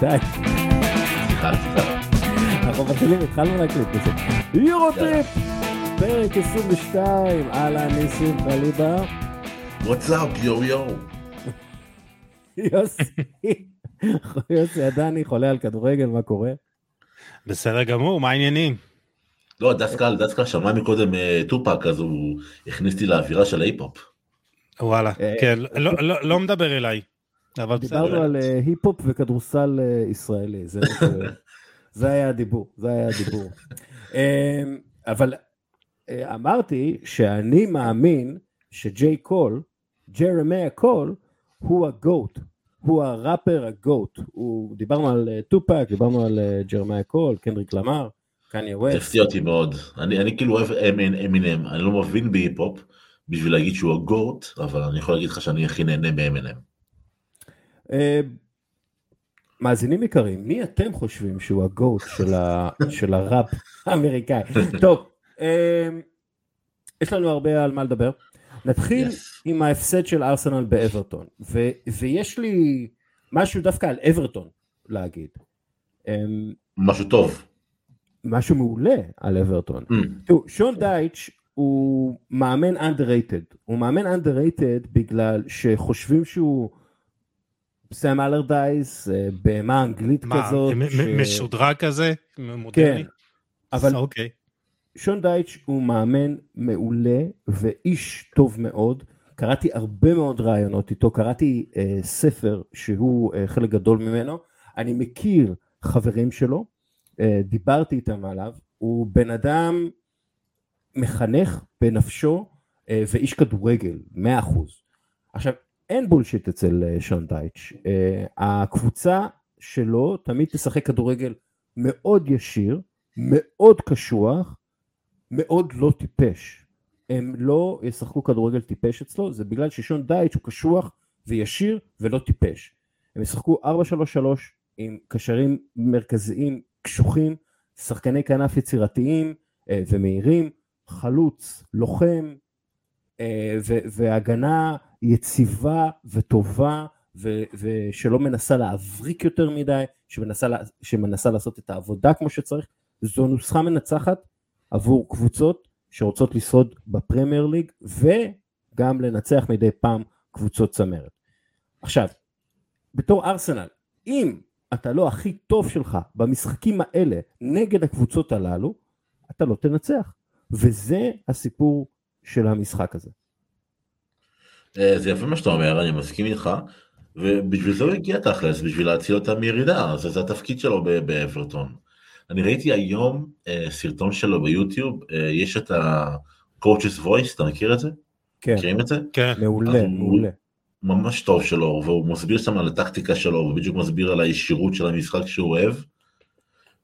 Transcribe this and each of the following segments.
די. אנחנו מתחילים, התחלנו להקליט. יורוטריפ, פרק 22, אהלן ניסים חליבה. What's up, יו יו? יוסי, יוסי עדני חולה על כדורגל, מה קורה? בסדר גמור, מה העניינים? לא, דווקא, דווקא שמע מקודם אה, טופק, אז הוא הכניס אותי לאווירה של ההיפ-הופ. וואלה, אה, כן, לא- לא לא מדבר אליי, אבל דיברנו. על אה, היפ-הופ וכדורסל אה, ישראלי, זה זה היה הדיבור, זה היה הדיבור. אה, אבל אה, אמרתי שאני מאמין שג'יי קול, ג'רמיה קול, הוא ה GOAT, הוא הראפר ה GOAT. הוא- דיברנו על טופק, דיברנו על ג'רמיה קול, קנדריק למר, קניה ווסט. הפתיע אותי מאוד. אני, אני כאילו אוהב אמין, אמינם, אני לא מבין בהיפ-הופ בשביל להגיד שהוא הגוט, אבל אני יכול להגיד לך שאני הכי נהנה באמינם. אה, מאזינים יקרים, מי אתם חושבים שהוא הגוט של, ה, של הראפ האמריקאי? טוב, אה, יש לנו הרבה על מה לדבר. נתחיל Yes. עם ההפסד של ארסנל באברטון, ו, ויש לי משהו דווקא על אברטון להגיד. אה, משהו טוב. משהו מעולה על אברטון. Mm, תראו, שון דייטש הוא מאמן underrated, הוא מאמן underrated בגלל שחושבים שהוא סאם אלרדייס, אה, בהמה אנגלית מה, כזאת, מ- ש- משודרג כזה? כן, מודרני? אבל אוקיי. שון דייטש הוא מאמן מעולה ואיש טוב מאוד. קראתי הרבה מאוד רעיונות איתו, קראתי אה, ספר שהוא אה, חלק גדול ממנו. אני מכיר חברים שלו, אה, דיברתי איתם עליו. הוא בן אדם מחנך בנפשו אה, ואיש כדורגל, 100%. עכשיו, אין בולשיט אצל אה, שון דייטש. אה, הקבוצה שלו תמיד תשחק כדורגל מאוד ישיר, מאוד קשוח, מאוד לא טיפש. הם לא ישחקו כדורגל טיפש אצלו, זה בגלל ששון דייטש הוא קשוח וישיר ולא טיפש. הם ישחקו 4-3-3 עם קשרים מרכזיים קשוחים, שחקני כנף יצירתיים אה, ומהירים, חלוץ, לוחם, והגנה יציבה וטובה, ו- ושלא מנסה להבריק יותר מדי, שמנסה, לה- שמנסה לעשות את העבודה כמו שצריך. זו נוסחה מנצחת עבור קבוצות שרוצות לשרוד בפרמייר ליג וגם לנצח מדי פעם קבוצות צמרת. עכשיו, בתור ארסנל, אם אתה לא הכי טוב שלך במשחקים האלה נגד הקבוצות הללו, אתה לא תנצח. וזה הסיפור של המשחק הזה. אה, זה יפה מה שאתה אומר, אני מסכים איתך, ובשביל זה הוא הגיע תכלס, בשביל להציל אותם מירידה, זה, זה התפקיד שלו ב- באברטון. אני ראיתי היום אה, סרטון שלו ביוטיוב, אה, יש את ה-coach's voice, אתה מכיר את זה? כן, מכירים את זה? כן. מעולה, מעולה. ממש טוב שלו, והוא מסביר שם על הטקטיקה שלו, ובדיוק מסביר על הישירות של המשחק שהוא אוהב.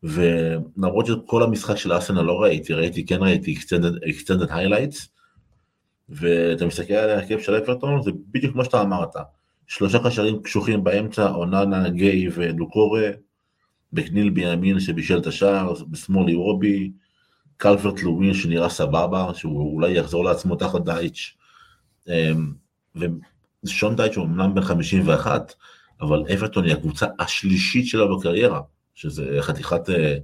ולמרות שכל המשחק של אסנה לא ראיתי, ראיתי, כן ראיתי extended, extended highlights, ואתה מסתכל על ההרכב של אברטון, זה בדיוק כמו שאתה אמרת, שלושה קשרים קשוחים באמצע, אוננה, גיי ולוקורה, בקניל בימין שבישל את השער, בשמאל אירובי, קלברט לווין שנראה סבבה, שהוא אולי יחזור לעצמו תחת דייטש. אמ, ושון דייטש הוא אמנם בן 51, אבל אברטון היא הקבוצה השלישית שלה בקריירה, שזה חתיכת אה,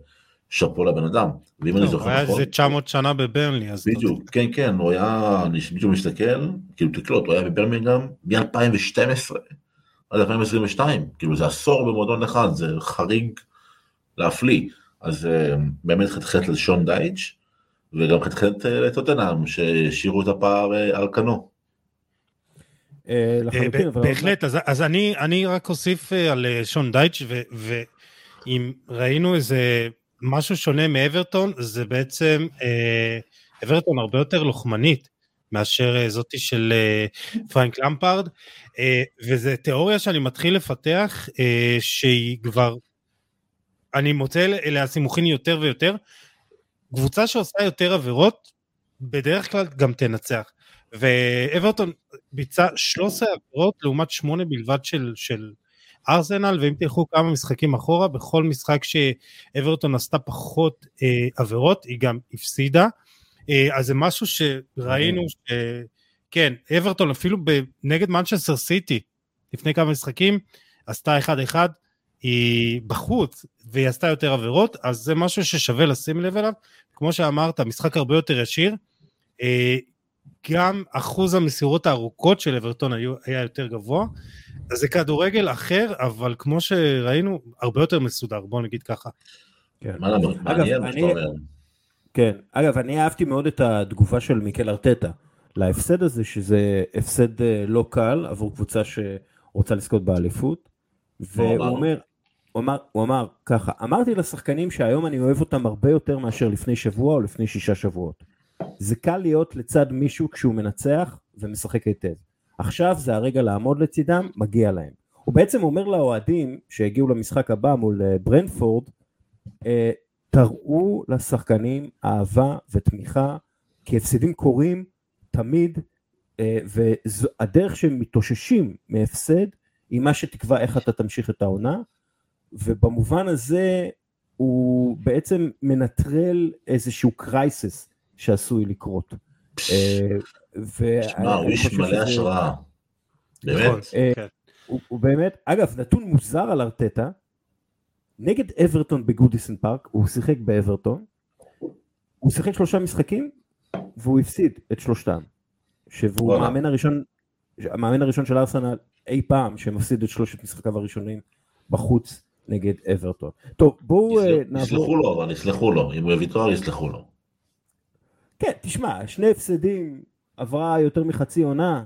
שאפו לבן אדם. ואם אני הוא זוכר היה נכון, איזה 900 שנה בברנלי, אז... בדיוק, כן כן, הוא היה, אני בדיוק מסתכל, כאילו תקלוט, הוא היה בברמינגהם מ-2012 עד 2022, כאילו זה עשור במועדון אחד, זה חריג להפליא. אז אה, באמת חתיכת לשון דייטש, וגם חתיכת אה, לטוטנאם, שהשאירו את הפער אה, על כנו. בהחלט, אז, אז אני, אני רק אוסיף על שון דייטש, ו- ואם ראינו איזה משהו שונה מאברטון, זה בעצם אה, אברטון הרבה יותר לוחמנית מאשר אה, זאתי של אה, פרנק למפרד, אה, וזו תיאוריה שאני מתחיל לפתח, אה, שהיא כבר, אני מוצא אליה סימוכין יותר ויותר, קבוצה שעושה יותר עבירות, בדרך כלל גם תנצח. ואברטון ביצע 13 עבירות לעומת 8 בלבד של, של ארסנל, ואם תלכו כמה משחקים אחורה, בכל משחק שאברטון עשתה פחות אה, עבירות, היא גם הפסידה. אה, אז זה משהו שראינו, ש... כן, אברטון אפילו נגד מנצ'סטר סיטי, לפני כמה משחקים, עשתה 1-1, היא בחוץ והיא עשתה יותר עבירות, אז זה משהו ששווה לשים לב אליו. כמו שאמרת, משחק הרבה יותר ישיר. אה, גם אחוז המסירות הארוכות של אברטון היה יותר גבוה. אז זה כדורגל אחר, אבל כמו שראינו, הרבה יותר מסודר, בוא נגיד ככה. כן. שאתה אומר. כן, אגב, אני אהבתי מאוד את התגובה של מיקל ארטטה להפסד הזה, שזה הפסד אה, לא קל עבור קבוצה שרוצה לזכות באליפות, והוא אומר, הוא אמר, הוא אמר ככה, אמרתי לשחקנים שהיום אני אוהב אותם הרבה יותר מאשר לפני שבוע או לפני שישה שבועות. זה קל להיות לצד מישהו כשהוא מנצח ומשחק היטב. עכשיו זה הרגע לעמוד לצידם, מגיע להם. הוא בעצם אומר לאוהדים שהגיעו למשחק הבא מול אה, ברנפורד, אה, תראו לשחקנים אהבה ותמיכה, כי הפסדים קורים תמיד, אה, והדרך שהם מתאוששים מהפסד היא מה שתקבע איך אתה תמשיך את העונה, ובמובן הזה הוא בעצם מנטרל איזשהו קרייסס שעשוי לקרות. שמע, הוא איש מלא השראה. באמת. נכון, כן. הוא באמת, אגב, נתון מוזר על ארטטה, נגד אברטון בגודיסון פארק, הוא שיחק באברטון, הוא שיחק שלושה משחקים והוא הפסיד את שלושתם. שהוא המאמן הראשון, המאמן הראשון של ארסנל אי פעם שמפסיד את שלושת משחקיו הראשונים בחוץ נגד אברטון. טוב בואו אה, נעבור... יסלחו לו אבל יסלחו לו, אם הוא יביא תואר יסלחו לו. כן, תשמע, שני הפסדים, עברה יותר מחצי עונה.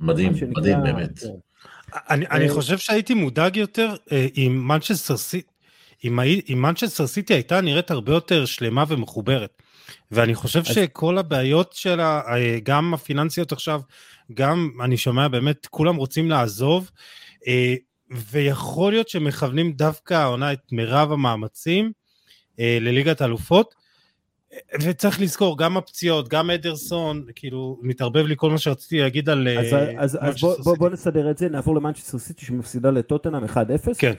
מדהים, מדהים באמת. כן. אני, אני אה, חושב שהייתי מודאג יותר אה, עם מנצ'סטר סיטי, אם, מנצ'סטר סיטי הייתה נראית הרבה יותר שלמה ומחוברת. ואני חושב אז... שכל הבעיות שלה, אה, גם הפיננסיות עכשיו, גם אני שומע באמת, כולם רוצים לעזוב, ויכול להיות שמכוונים דווקא העונה את מירב המאמצים לליגת האלופות. וצריך לזכור, גם הפציעות, גם אדרסון, כאילו, מתערבב לי כל מה שרציתי להגיד על... אז, אה, אז, אז בוא, בוא, בוא נסדר את זה, נעבור למנצ'סטר סיטי שמפסידה לטוטנאם 1-0. כן.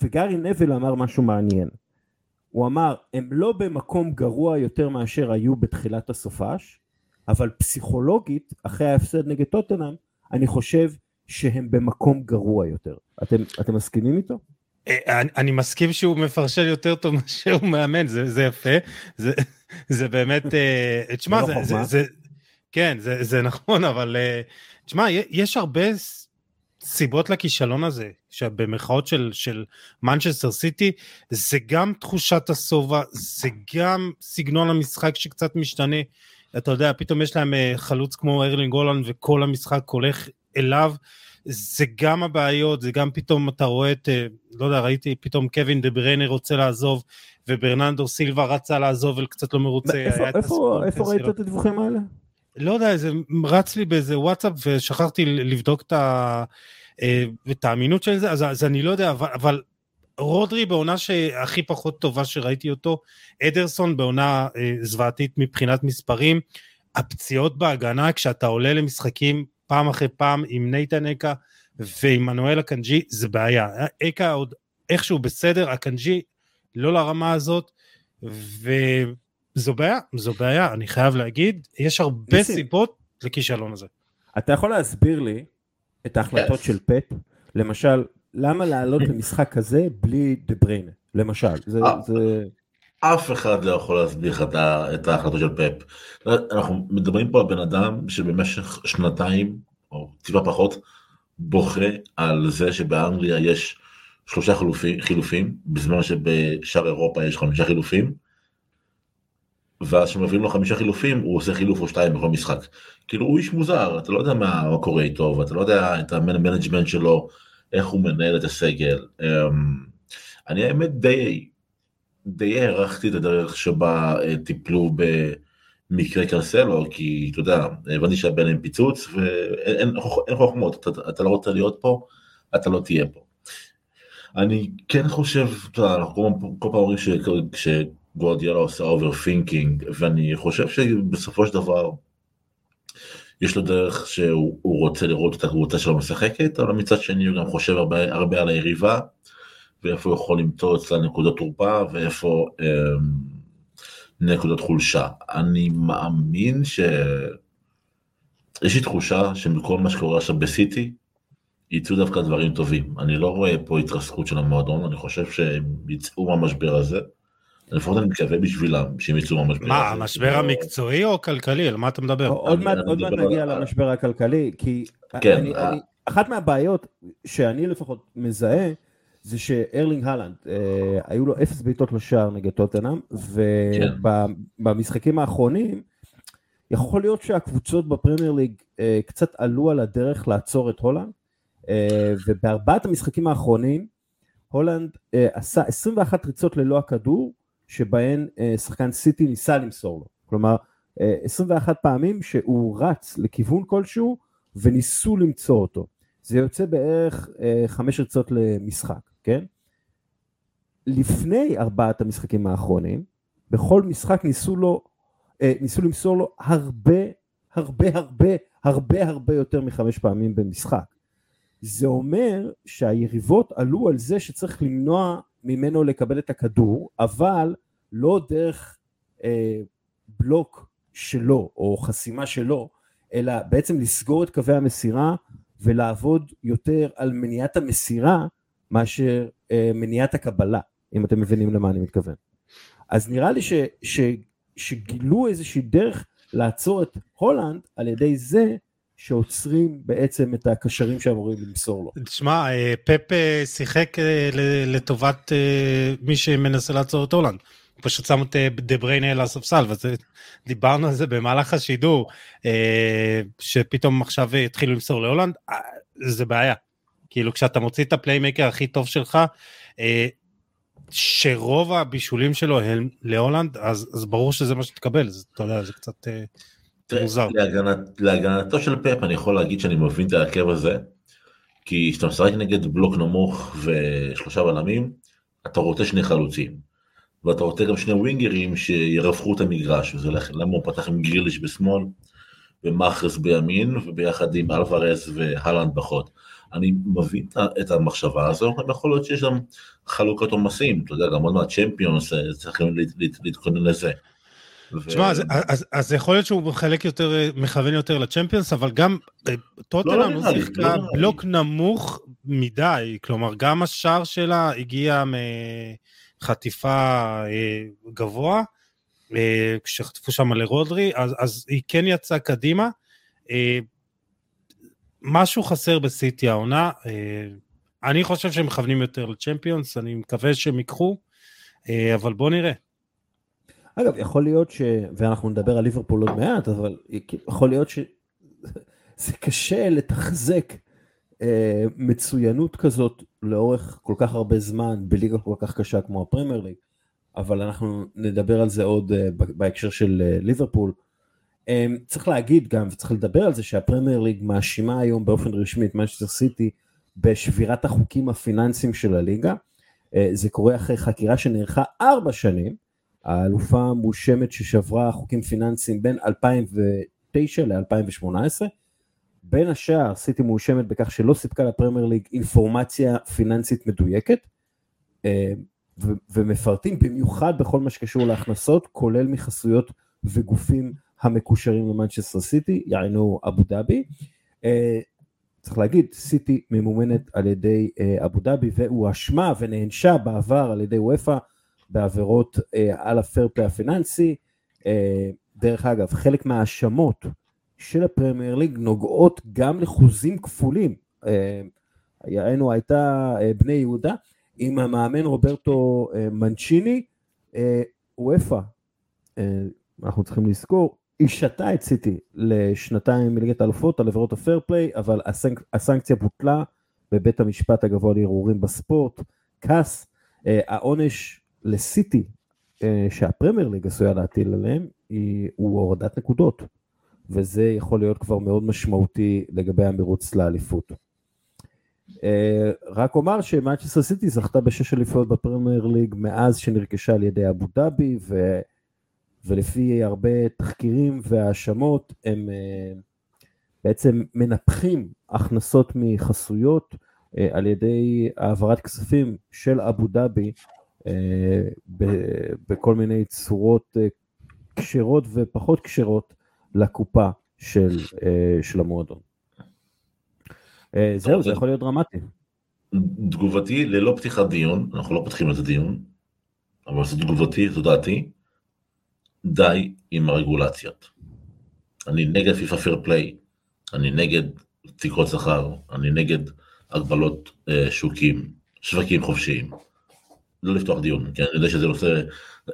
וגארי נבל אמר משהו מעניין. הוא אמר, הם לא במקום גרוע יותר מאשר היו בתחילת הסופש, אבל פסיכולוגית, אחרי ההפסד נגד טוטנאם, אני חושב שהם במקום גרוע יותר. אתם, אתם מסכימים איתו? אה, אני, אני מסכים שהוא מפרשל יותר טוב מאשר הוא מאמן, זה, זה יפה, זה, זה באמת, אה, תשמע, זה, זה, זה, כן, זה, זה נכון, אבל אה, תשמע, יש הרבה סיבות לכישלון הזה, שבמחאות של, של מנצ'סטר סיטי, זה גם תחושת השובע, זה גם סגנון המשחק שקצת משתנה, אתה יודע, פתאום יש להם חלוץ כמו ארלינג הולנד וכל המשחק הולך אליו, זה גם הבעיות, זה גם פתאום אתה רואה את, אה, לא יודע, ראיתי פתאום קווין דה בריינר רוצה לעזוב, וברננדו סילבה רצה לעזוב וקצת לא מרוצה. איפה, איפה, איפה ראית את הדיווחים האלה? לא יודע, זה רץ לי באיזה וואטסאפ ושכחתי לבדוק את, ה, אה, את האמינות של זה, אז, אז אני לא יודע, אבל, אבל רודרי בעונה שהכי פחות טובה שראיתי אותו, אדרסון בעונה אה, זוועתית מבחינת מספרים, הפציעות בהגנה כשאתה עולה למשחקים פעם אחרי פעם עם נייתן אקה ועם מנואל הקנג'י זה בעיה. אקה עוד איכשהו בסדר, הקנג'י לא לרמה הזאת, וזו בעיה, זו בעיה, אני חייב להגיד, יש הרבה ניסים. סיבות לכישלון הזה. אתה יכול להסביר לי את ההחלטות של פפ, למשל, למה לעלות למשחק כזה בלי דה בריינה, למשל, זה, אה, זה... אף אחד לא יכול להסביר לך את ההחלטות של פפ. אנחנו מדברים פה על בן אדם שבמשך שנתיים, או טיפה פחות, בוכה על זה שבאנגליה יש שלושה חילופים, חילופים בזמן שבשאר אירופה יש חמישה חילופים, ואז כשמביאים לו חמישה חילופים, הוא עושה חילוף או שתיים בכל משחק. כאילו הוא איש מוזר, אתה לא יודע מה קורה איתו, ואתה לא יודע את ה management שלו, איך הוא מנהל את הסגל. אמ, אני האמת די די הערכתי את הדרך שבה אה, טיפלו במקרה קנסלו, כי אתה יודע, הבנתי שהבן עם פיצוץ ואין אין חוכמות, אתה, אתה לא רוצה להיות פה, אתה לא תהיה פה. אני כן חושב, אתה יודע, אנחנו כל, פעם אומרים שגווארדיולה עושה overthinking, ואני חושב שבסופו של דבר, יש לו דרך שהוא רוצה לראות את הקבוצה שלו משחקת, אבל מצד שני הוא גם חושב הרבה, הרבה על היריבה, ואיפה הוא יכול למצוא אצלה נקודות תורפה ואיפה אה, נקודות חולשה. אני מאמין ש... יש לי תחושה שמכל מה שקורה עכשיו בסיטי, יצאו דווקא דברים טובים. אני לא רואה פה התרסקות של המועדון, אני חושב שהם יצאו מהמשבר הזה. לפחות אני מקווה בשבילם שהם יצאו מהמשבר הזה. מה, המשבר לא- המקצועי או הכלכלי? על מה אתה מדבר? עוד מעט נגיע על- למשבר הכלכלי, כי כן, אני- אה. אני- אחת מהבעיות שאני לפחות מזהה, זה שארלינג הלנד, אה, היו לו אפס בעיטות לשער נגד טוטנאם, כן. ובמשחקים האחרונים, יכול להיות שהקבוצות בפרמייר ליג אה, קצת עלו על הדרך לעצור את הולנד, ובארבעת המשחקים האחרונים, הולנד אה, עשה 21 ריצות ללא הכדור, שבהן אה, שחקן סיטי ניסה למסור לו. כלומר, אה, 21 פעמים שהוא רץ לכיוון כלשהו וניסו למצוא אותו. זה יוצא בערך אה, חמש ריצות למשחק, כן? לפני ארבעת המשחקים האחרונים, בכל משחק ניסו לו, אה, ניסו למסור לו הרבה, הרבה, הרבה, הרבה, הרבה יותר מחמש פעמים במשחק. זה אומר שהיריבות עלו על זה שצריך למנוע ממנו לקבל את הכדור, אבל לא דרך אה, בלוק שלו או חסימה שלו, אלא בעצם לסגור את קווי המסירה ולעבוד יותר על מניעת המסירה מאשר אה, מניעת הקבלה, אם אתם מבינים למה אני מתכוון. אז נראה לי ש, ש, שגילו איזושהי דרך לעצור את הולנד על ידי זה שעוצרים בעצם את הקשרים שאמורים למסור לו. תשמע, אה, פפ אה, שיחק אה, לטובת מי שמנסה לעצור את הולנד. הוא פשוט שם את דה בריינה על הספסל, ודיברנו על זה במהלך השידור, שפתאום עכשיו התחילו למסור להולנד, זה בעיה. כאילו כשאתה מוציא את ה playmaker הכי טוב שלך, שרוב הבישולים שלו הם להולנד, אז, אז ברור שזה מה שתקבל, אז אתה יודע, זה קצת מוזר. להגנת, להגנתו של פפ אני יכול להגיד שאני מבין את ההרכב הזה, כי כשאתה משחק נגד בלוק נמוך ושלושה בלמים, אתה רוצה שני חלוצים. ואתה רוצה גם שני ווינגרים שירווחו את המגרש, וזה למה הוא פתח עם גריליש בשמאל, ומאחרס בימין, וביחד עם אלוורז והלנד בחוד. אני מבין את המחשבה הזו, גם יכול להיות שיש שם חלוקת עומסים, אתה יודע, גם עוד מעט צ'מפיונס, אה, צריכים להת- להת- להתכונן לזה. ו- תשמע, אז, אז, אז יכול להיות שהוא מחלק יותר, מכוון יותר לצ'מפיונס, אבל גם אה, לא טוטנאם נראה לי, שיחקה לא. בלוק נמוך מדי, כלומר גם השער שלה הגיע מחטיפה אה, גבוה, אה, כשחטפו שם לרודרי, אז, אז היא כן יצאה קדימה. משהו חסר בסיטי העונה, אני חושב שהם מכוונים יותר לצ'מפיונס, אני מקווה שהם ייקחו, אבל בוא נראה. אגב, יכול להיות ש... ואנחנו נדבר על ליברפול עוד מעט, אבל יכול להיות שזה קשה לתחזק אה, מצוינות כזאת לאורך כל כך הרבה זמן בליגה כל כך קשה כמו הפרמייר ליג, אבל אנחנו נדבר על זה עוד אה, בהקשר של אה, ליברפול. אה, צריך להגיד גם, וצריך לדבר על זה, שהפרמייר ליג מאשימה היום באופן רשמי את מנצ'סטר סיטי בשבירת החוקים הפיננסיים של הליגה. אה, זה קורה אחרי חקירה שנערכה ארבע שנים. האלופה המואשמת ששברה חוקים פיננסיים בין 2009 ל-2018. בין השאר, סיטי מואשמת בכך שלא סיפקה לפרמייר ליג אינפורמציה פיננסית מדויקת, אה, ומפרטים במיוחד בכל מה שקשור להכנסות, כולל מחסויות וגופים המקושרים למנצ'סטר סיטי, יענו אבו דאבי. אה, צריך להגיד, סיטי ממומנת על ידי אה, אבו דאבי והואשמה ונענשה בעבר על ידי אופ"א בעבירות אה, על ה fair play הפיננסי. אה, דרך אגב, חלק מההאשמות של הפרמייר ליג נוגעות גם לחוזים כפולים. אה, יענו הייתה אה, בני יהודה עם המאמן רוברטו אה, מנצ'יני, אה, ואופ"א, אה, אנחנו צריכים לזכור, היא השעתה את סיטי לשנתיים מליגת האלופות על עבירות ה fair play, אבל הסנק, הסנקציה בוטלה בבית המשפט הגבוה לערעורים בספורט, קאס, אה, העונש לסיטי אה, שהפרמייר ליג עשויה להטיל עליהם היא, הוא הורדת נקודות, וזה יכול להיות כבר מאוד משמעותי לגבי המרוץ לאליפות. אה, רק אומר שמאצ'סטר סיטי זכתה בשש אליפויות בפרמייר ליג מאז שנרכשה על ידי אבו דאבי, ו... ולפי הרבה תחקירים והאשמות הם אה, בעצם מנפחים הכנסות מחסויות על ידי העברת כספים של אבו דאבי בכל מיני צורות אה, כשרות ופחות כשרות לקופה של, אה, של המועדון. אה, זהו, זה יכול להיות דרמטי. תגובתי ללא פתיחת דיון, אנחנו לא פותחים את הדיון, אבל זו תגובתי, זו דעתי, די עם הרגולציות. אני נגד פיפא פייר פליי, אני נגד תקרות שכר, אני נגד הגבלות אה, שוקים, שווקים חופשיים. לא לפתוח דיון, כי אני יודע שזה נושא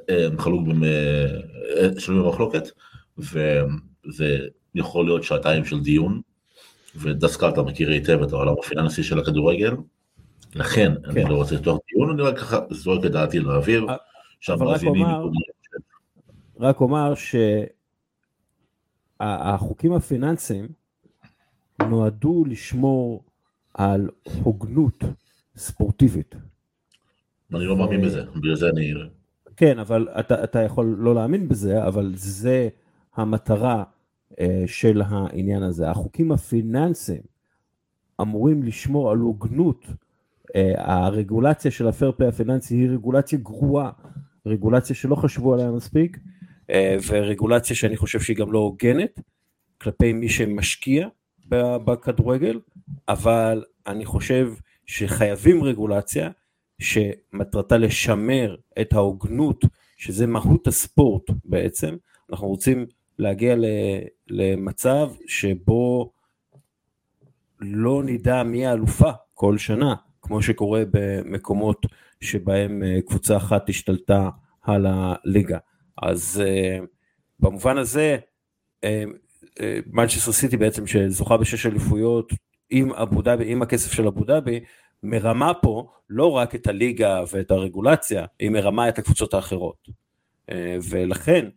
אה, חלוק אה, שנוי במחלוקת, וזה יכול להיות שעתיים של דיון, ודסקל אתה מכיר היטב את העולם הפיננסי של הכדורגל, לכן כן. אני לא רוצה לפתוח דיון, אני רק ככה זורק את דעתי לאוויר, אה, שהמאזינים... רק אומר שהחוקים הפיננסיים נועדו לשמור על הוגנות ספורטיבית. אני לא מאמין בזה, בגלל זה אני... כן, אבל אתה, אתה יכול לא להאמין בזה, אבל זה המטרה אה, של העניין הזה. החוקים הפיננסיים אמורים לשמור על הוגנות. אה, הרגולציה של הפרפליי הפיננסי היא רגולציה גרועה, רגולציה שלא חשבו עליה מספיק, אה, ורגולציה שאני חושב שהיא גם לא הוגנת כלפי מי שמשקיע בכדורגל, אבל אני חושב שחייבים רגולציה שמטרתה לשמר את ההוגנות, שזה מהות הספורט בעצם. אנחנו רוצים להגיע למצב שבו לא נדע מי האלופה כל שנה, כמו שקורה במקומות שבהם אה, קבוצה אחת השתלטה על הליגה. אז uh, במובן הזה, מנצ'סטר uh, סיטי בעצם שזוכה בשש אליפויות עם אבו דאבי, עם הכסף של אבו דאבי, מרמה פה לא רק את הליגה ואת הרגולציה, היא מרמה את הקבוצות האחרות. Uh, ולכן,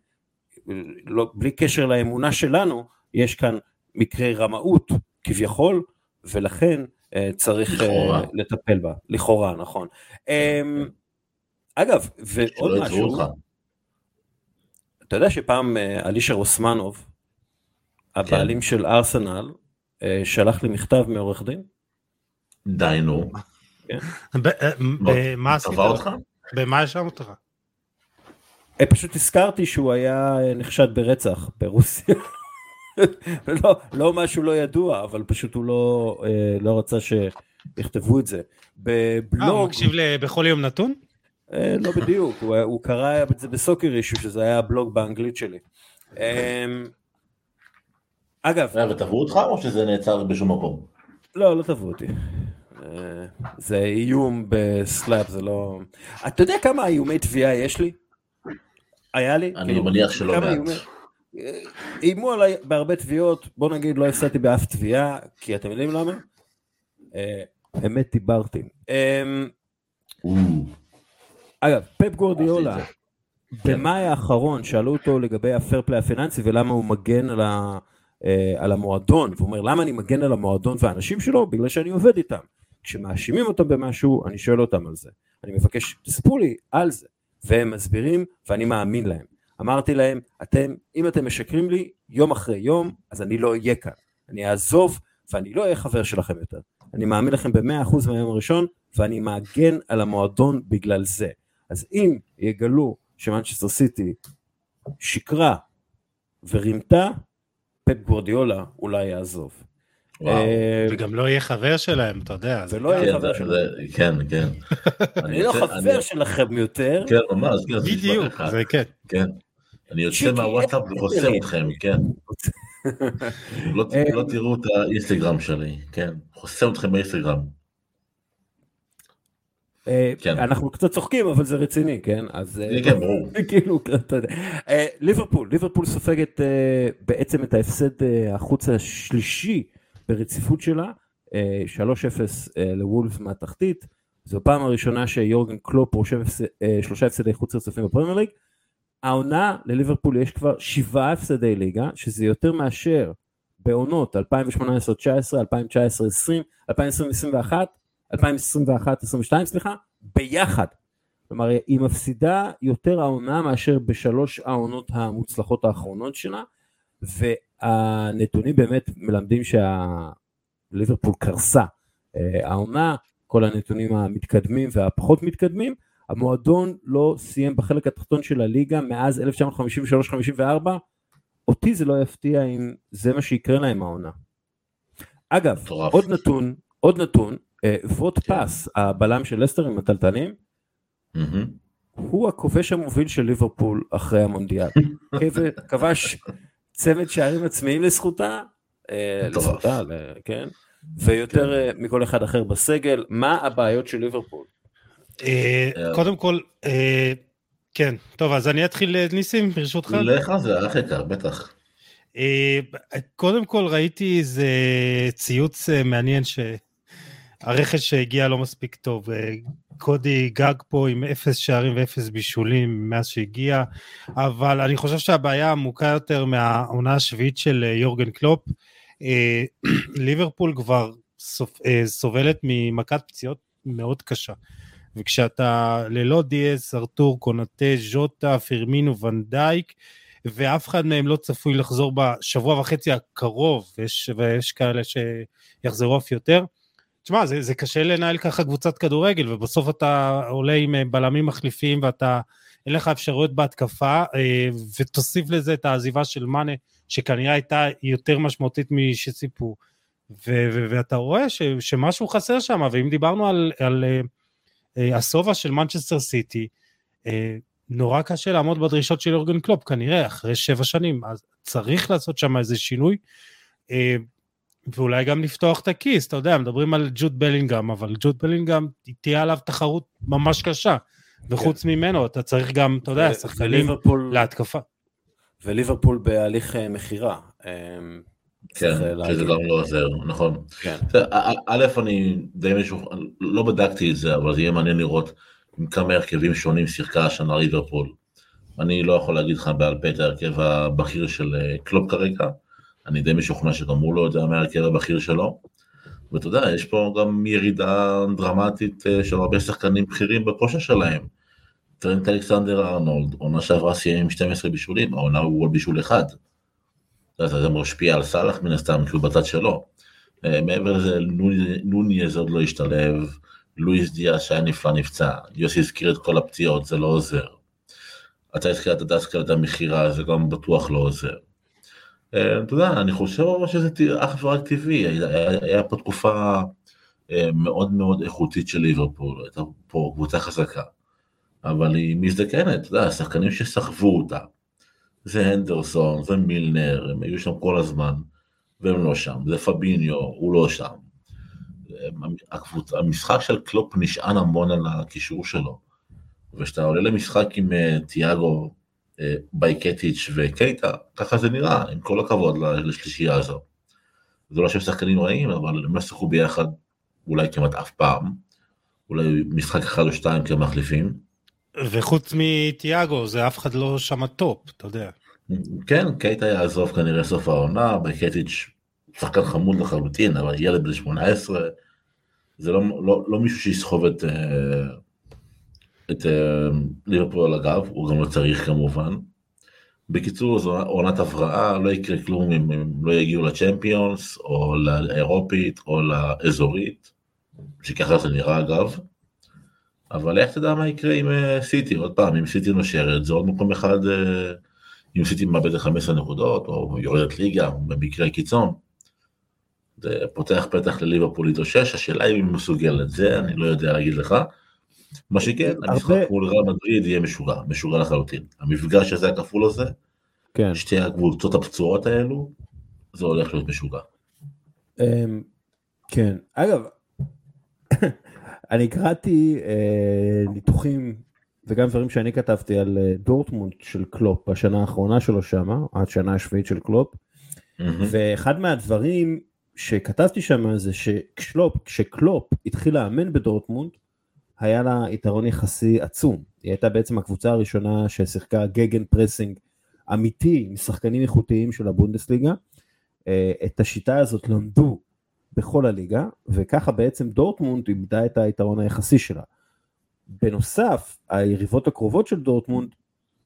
לא, בלי קשר לאמונה שלנו, יש כאן מקרי רמאות כביכול, ולכן uh, צריך uh, לטפל בה. לכאורה, נכון. Um, אגב, ועוד משהו, אתה יודע שפעם אה, אלישר אוסמנוב, הבעלים כן. של ארסנל, אה, שלח לי מכתב מעורך דין? די נו. כן. במה עשית? במה האשמת אותך? אה, פשוט הזכרתי שהוא היה נחשד ברצח ברוסיה. לא, לא משהו לא ידוע, אבל פשוט הוא לא, לא רצה שיכתבו את זה. בבלוג... הוא מקשיב בכל יום נתון? אה, לא בדיוק, הוא, הוא קרא את זה בסוקר אישו, שזה היה הבלוג באנגלית שלי. אמ, אגב... ותבעו אותך או שזה נעצר בשום מקום? לא, לא תבעו אותי. אה, זה איום בסלאב, זה לא... אתה יודע כמה איומי תביעה יש לי? היה לי? אני כאילו, מניח שלא מעט. איימו עליי בהרבה תביעות, בוא נגיד לא הפסדתי באף תביעה, כי אתם יודעים למה? אה, אמת דיברתי. אמ, אגב, פפ גורדיולה, במאי האחרון שאלו אותו לגבי הפרפליי הפיננסי ולמה הוא מגן על, ה, אה, על המועדון, והוא אומר למה אני מגן על המועדון והאנשים שלו? בגלל שאני עובד איתם. כשמאשימים אותם במשהו, אני שואל אותם על זה. אני מבקש, תספרו לי על זה. והם מסבירים ואני מאמין להם. אמרתי להם, אתם, אם אתם משקרים לי יום אחרי יום, אז אני לא אהיה כאן. אני אעזוב ואני לא אהיה חבר שלכם יותר. אני מאמין לכם במאה אחוז מהיום הראשון, ואני מאגן על המועדון בגלל זה. אז אם יגלו שמנצ'סטר סיטי שיקרה ורימתה, פפ גורדיולה אולי יעזוב. אה, וגם לא יהיה חבר שלהם, אתה יודע. ולא יהיה כן, חבר שלהם. כן, כן. אני לא חבר שלכם יותר. כן, ממש. כן, בדיוק, זה כן. כן. אני יוצא מהוואטסאפ וחוסם אתכם, כן. לא, לא תראו את האינסטגרם שלי, כן. חוסם אתכם באינסטגרם. אה, כן. אנחנו קצת צוחקים אבל זה רציני כן? אז אה, כן ברור. כאילו אתה יודע. אה, ליברפול ליברפול סופגת בעצם את ההפסד החוץ השלישי ברציפות שלה 3-0 לוולף מהתחתית. זו פעם הראשונה שיורגן קלופ רושם שלושה הפסדי חוץ רצופים בפרמייר ליג. העונה לליברפול יש כבר שבעה הפסדי ליגה שזה יותר מאשר בעונות 2018-19 2019-20 2020-2021 2021-2022 סליחה, ביחד. כלומר היא מפסידה יותר העונה מאשר בשלוש העונות המוצלחות האחרונות שלה, והנתונים באמת מלמדים שהליברפול קרסה. אה, העונה, כל הנתונים המתקדמים והפחות מתקדמים, המועדון לא סיים בחלק התחתון של הליגה מאז 1953-54, אותי זה לא יפתיע אם זה מה שיקרה להם העונה. אגב. עוד נתון, עוד נתון, אה, ווט כן. פס, הבלם של לסטר עם הטלטלים. הוא הכובש המוביל של ליברפול אחרי המונדיאל. כב- כבש צמד שערים עצמאיים לזכותה, אה. לזכותה, כן, ויותר אה, מכל אחד אחר בסגל. מה הבעיות של ליברפול? קודם כל, כן, טוב, אז אני אתחיל, ניסים, ברשותך. לך זה, אח יקר, בטח. קודם כל ראיתי איזה ציוץ מעניין שהרכש שהגיע לא מספיק טוב. אה, קודי גג פה עם אפס שערים ואפס בישולים מאז שהגיע, אבל אני חושב שהבעיה עמוקה יותר מהעונה השביעית של אה, יורגן קלופ. אה, ליברפול כבר סובלת ממכת פציעות מאוד קשה. וכשאתה ללא דיאס, ארתור, קונטה, ז'וטה, פרמינו, ונדייק, ואף אחד מהם לא צפוי לחזור בשבוע וחצי הקרוב, ויש, ויש כאלה שיחזרו אף יותר. תשמע, זה, זה קשה לנהל ככה קבוצת כדורגל, ובסוף אתה עולה עם אה, בלמים מחליפים, ואתה, אין לך אפשרויות בהתקפה, אה, ותוסיף לזה את העזיבה של מאנה, שכנראה הייתה יותר משמעותית משציפו. ו- ו- ואתה רואה ש- שמשהו חסר שם, ואם דיברנו על, על אה, אה, השובע של מנצ'סטר סיטי, נורא קשה לעמוד בדרישות של יורגן קלופ, כנראה, אחרי שבע שנים, אז צריך לעשות שם איזה שינוי, ואולי גם לפתוח את הכיס, אתה יודע, מדברים על ג'וד בלינגהם, אבל ג'וד בלינגהם, תהיה עליו תחרות ממש קשה, וחוץ ממנו, אתה צריך גם, אתה יודע, שחקנים וליברפול- להתקפה. וליברפול בהליך אה, מכירה. אה, כן, אה, שזה. גם לא עוזר, נכון. כן. א- אני די משוכנע, לא בדקתי את זה, אבל זה יהיה מעניין לראות עם כמה הרכבים שונים שיחקה השנה ליברפול. אני לא יכול להגיד לך בעל פה את ההרכב הבכיר של קלופ כרגע, אני די משוכנע שגם הוא לא יודע מה ההרכב הבכיר שלו. ואתה יודע, יש פה גם ירידה דרמטית אה, של הרבה שחקנים בכירים בכושר שלהם. טרנט אלכסנדר ארנולד, עונה שעברה סיים עם 12 בישולים, העונה הוא גול בישול אחד. זה משפיע על סאלח מן הסתם, כי הוא בצד שלו. אה, מעבר לזה, נוני- נוניז עוד לא השתלב, לואיס דיאס שהיה נפלא נפצע, יוסי הזכיר את כל הפציעות, זה לא עוזר. אתה הזכרת את דסקל את המכירה, זה גם בטוח לא עוזר. אה, אתה יודע, אני חושב שזה אך ורק טבעי, היה, פה תקופה אה, מאוד מאוד איכותית של ליברפול, הייתה פה קבוצה חזקה, אבל היא מזדקנת, אתה יודע, השחקנים שסחבו אותה, זה הנדרסון, זה מילנר, הם היו שם כל הזמן, והם לא שם, זה פביניו, הוא לא שם. הקבוצ... המשחק של קלופ נשען המון על הקישור שלו, וכשאתה עולה למשחק עם תיאגו, אה, בייקטיץ' וקייטה, ככה זה נראה, עם כל הכבוד לשלישייה הזו. זה לא שהם שחקנים רעים, אבל הם לא שיחקו ביחד אולי כמעט אף פעם, אולי משחק אחד או שתיים כמחליפים. וחוץ מתיאגו, זה אף אחד לא שם top, אתה יודע. כן, קייטה יעזוב כנראה סוף העונה, בייקטיץ' שחקן חמוד לחלוטין, אבל ילד בן 18, זה לא, לא, לא מישהו שיסחוב את, אה, את אה, ליברפול על הגב, הוא גם לא צריך כמובן. בקיצור, זו עונת הבראה, לא יקרה כלום אם הם לא יגיעו לצ'מפיונס, או לאירופית, או לאזורית, שככה זה נראה אגב. אבל איך תדע מה יקרה עם אה, סיטי, עוד פעם, אם סיטי נושרת, זה עוד מקום אחד, אה, אם סיטי מאבדת 15 נקודות, או יורדת ליגה, במקרה קיצון. זה פותח פתח לליברפול להתאושש, השאלה אם היא מסוגלת, זה אני לא יודע להגיד לך. מה שכן, המשחק מול ריאל מדריד יהיה משוגע, משוגע לחלוטין. המפגש הזה הכפול הזה, כן. שתי הקבוצות הפצועות האלו, זה הולך להיות משוגע. אמ, כן, אגב, אני קראתי אה, ניתוחים וגם דברים שאני כתבתי על אה, דורטמונד של קלופ בשנה האחרונה שלו שמה, השנה השביעית של קלופ. ואחד מהדברים שכתבתי שם זה שכשקלופ, כשקלופ התחיל לאמן בדורטמונד, היה לה יתרון יחסי עצום. היא הייתה בעצם הקבוצה הראשונה ששיחקה gegenpressing אמיתי משחקנים איכותיים של הבונדסליגה. אה, את השיטה הזאת למדו בכל הליגה, וככה בעצם דורטמונד איבדה את היתרון היחסי שלה. בנוסף, היריבות הקרובות של דורטמונד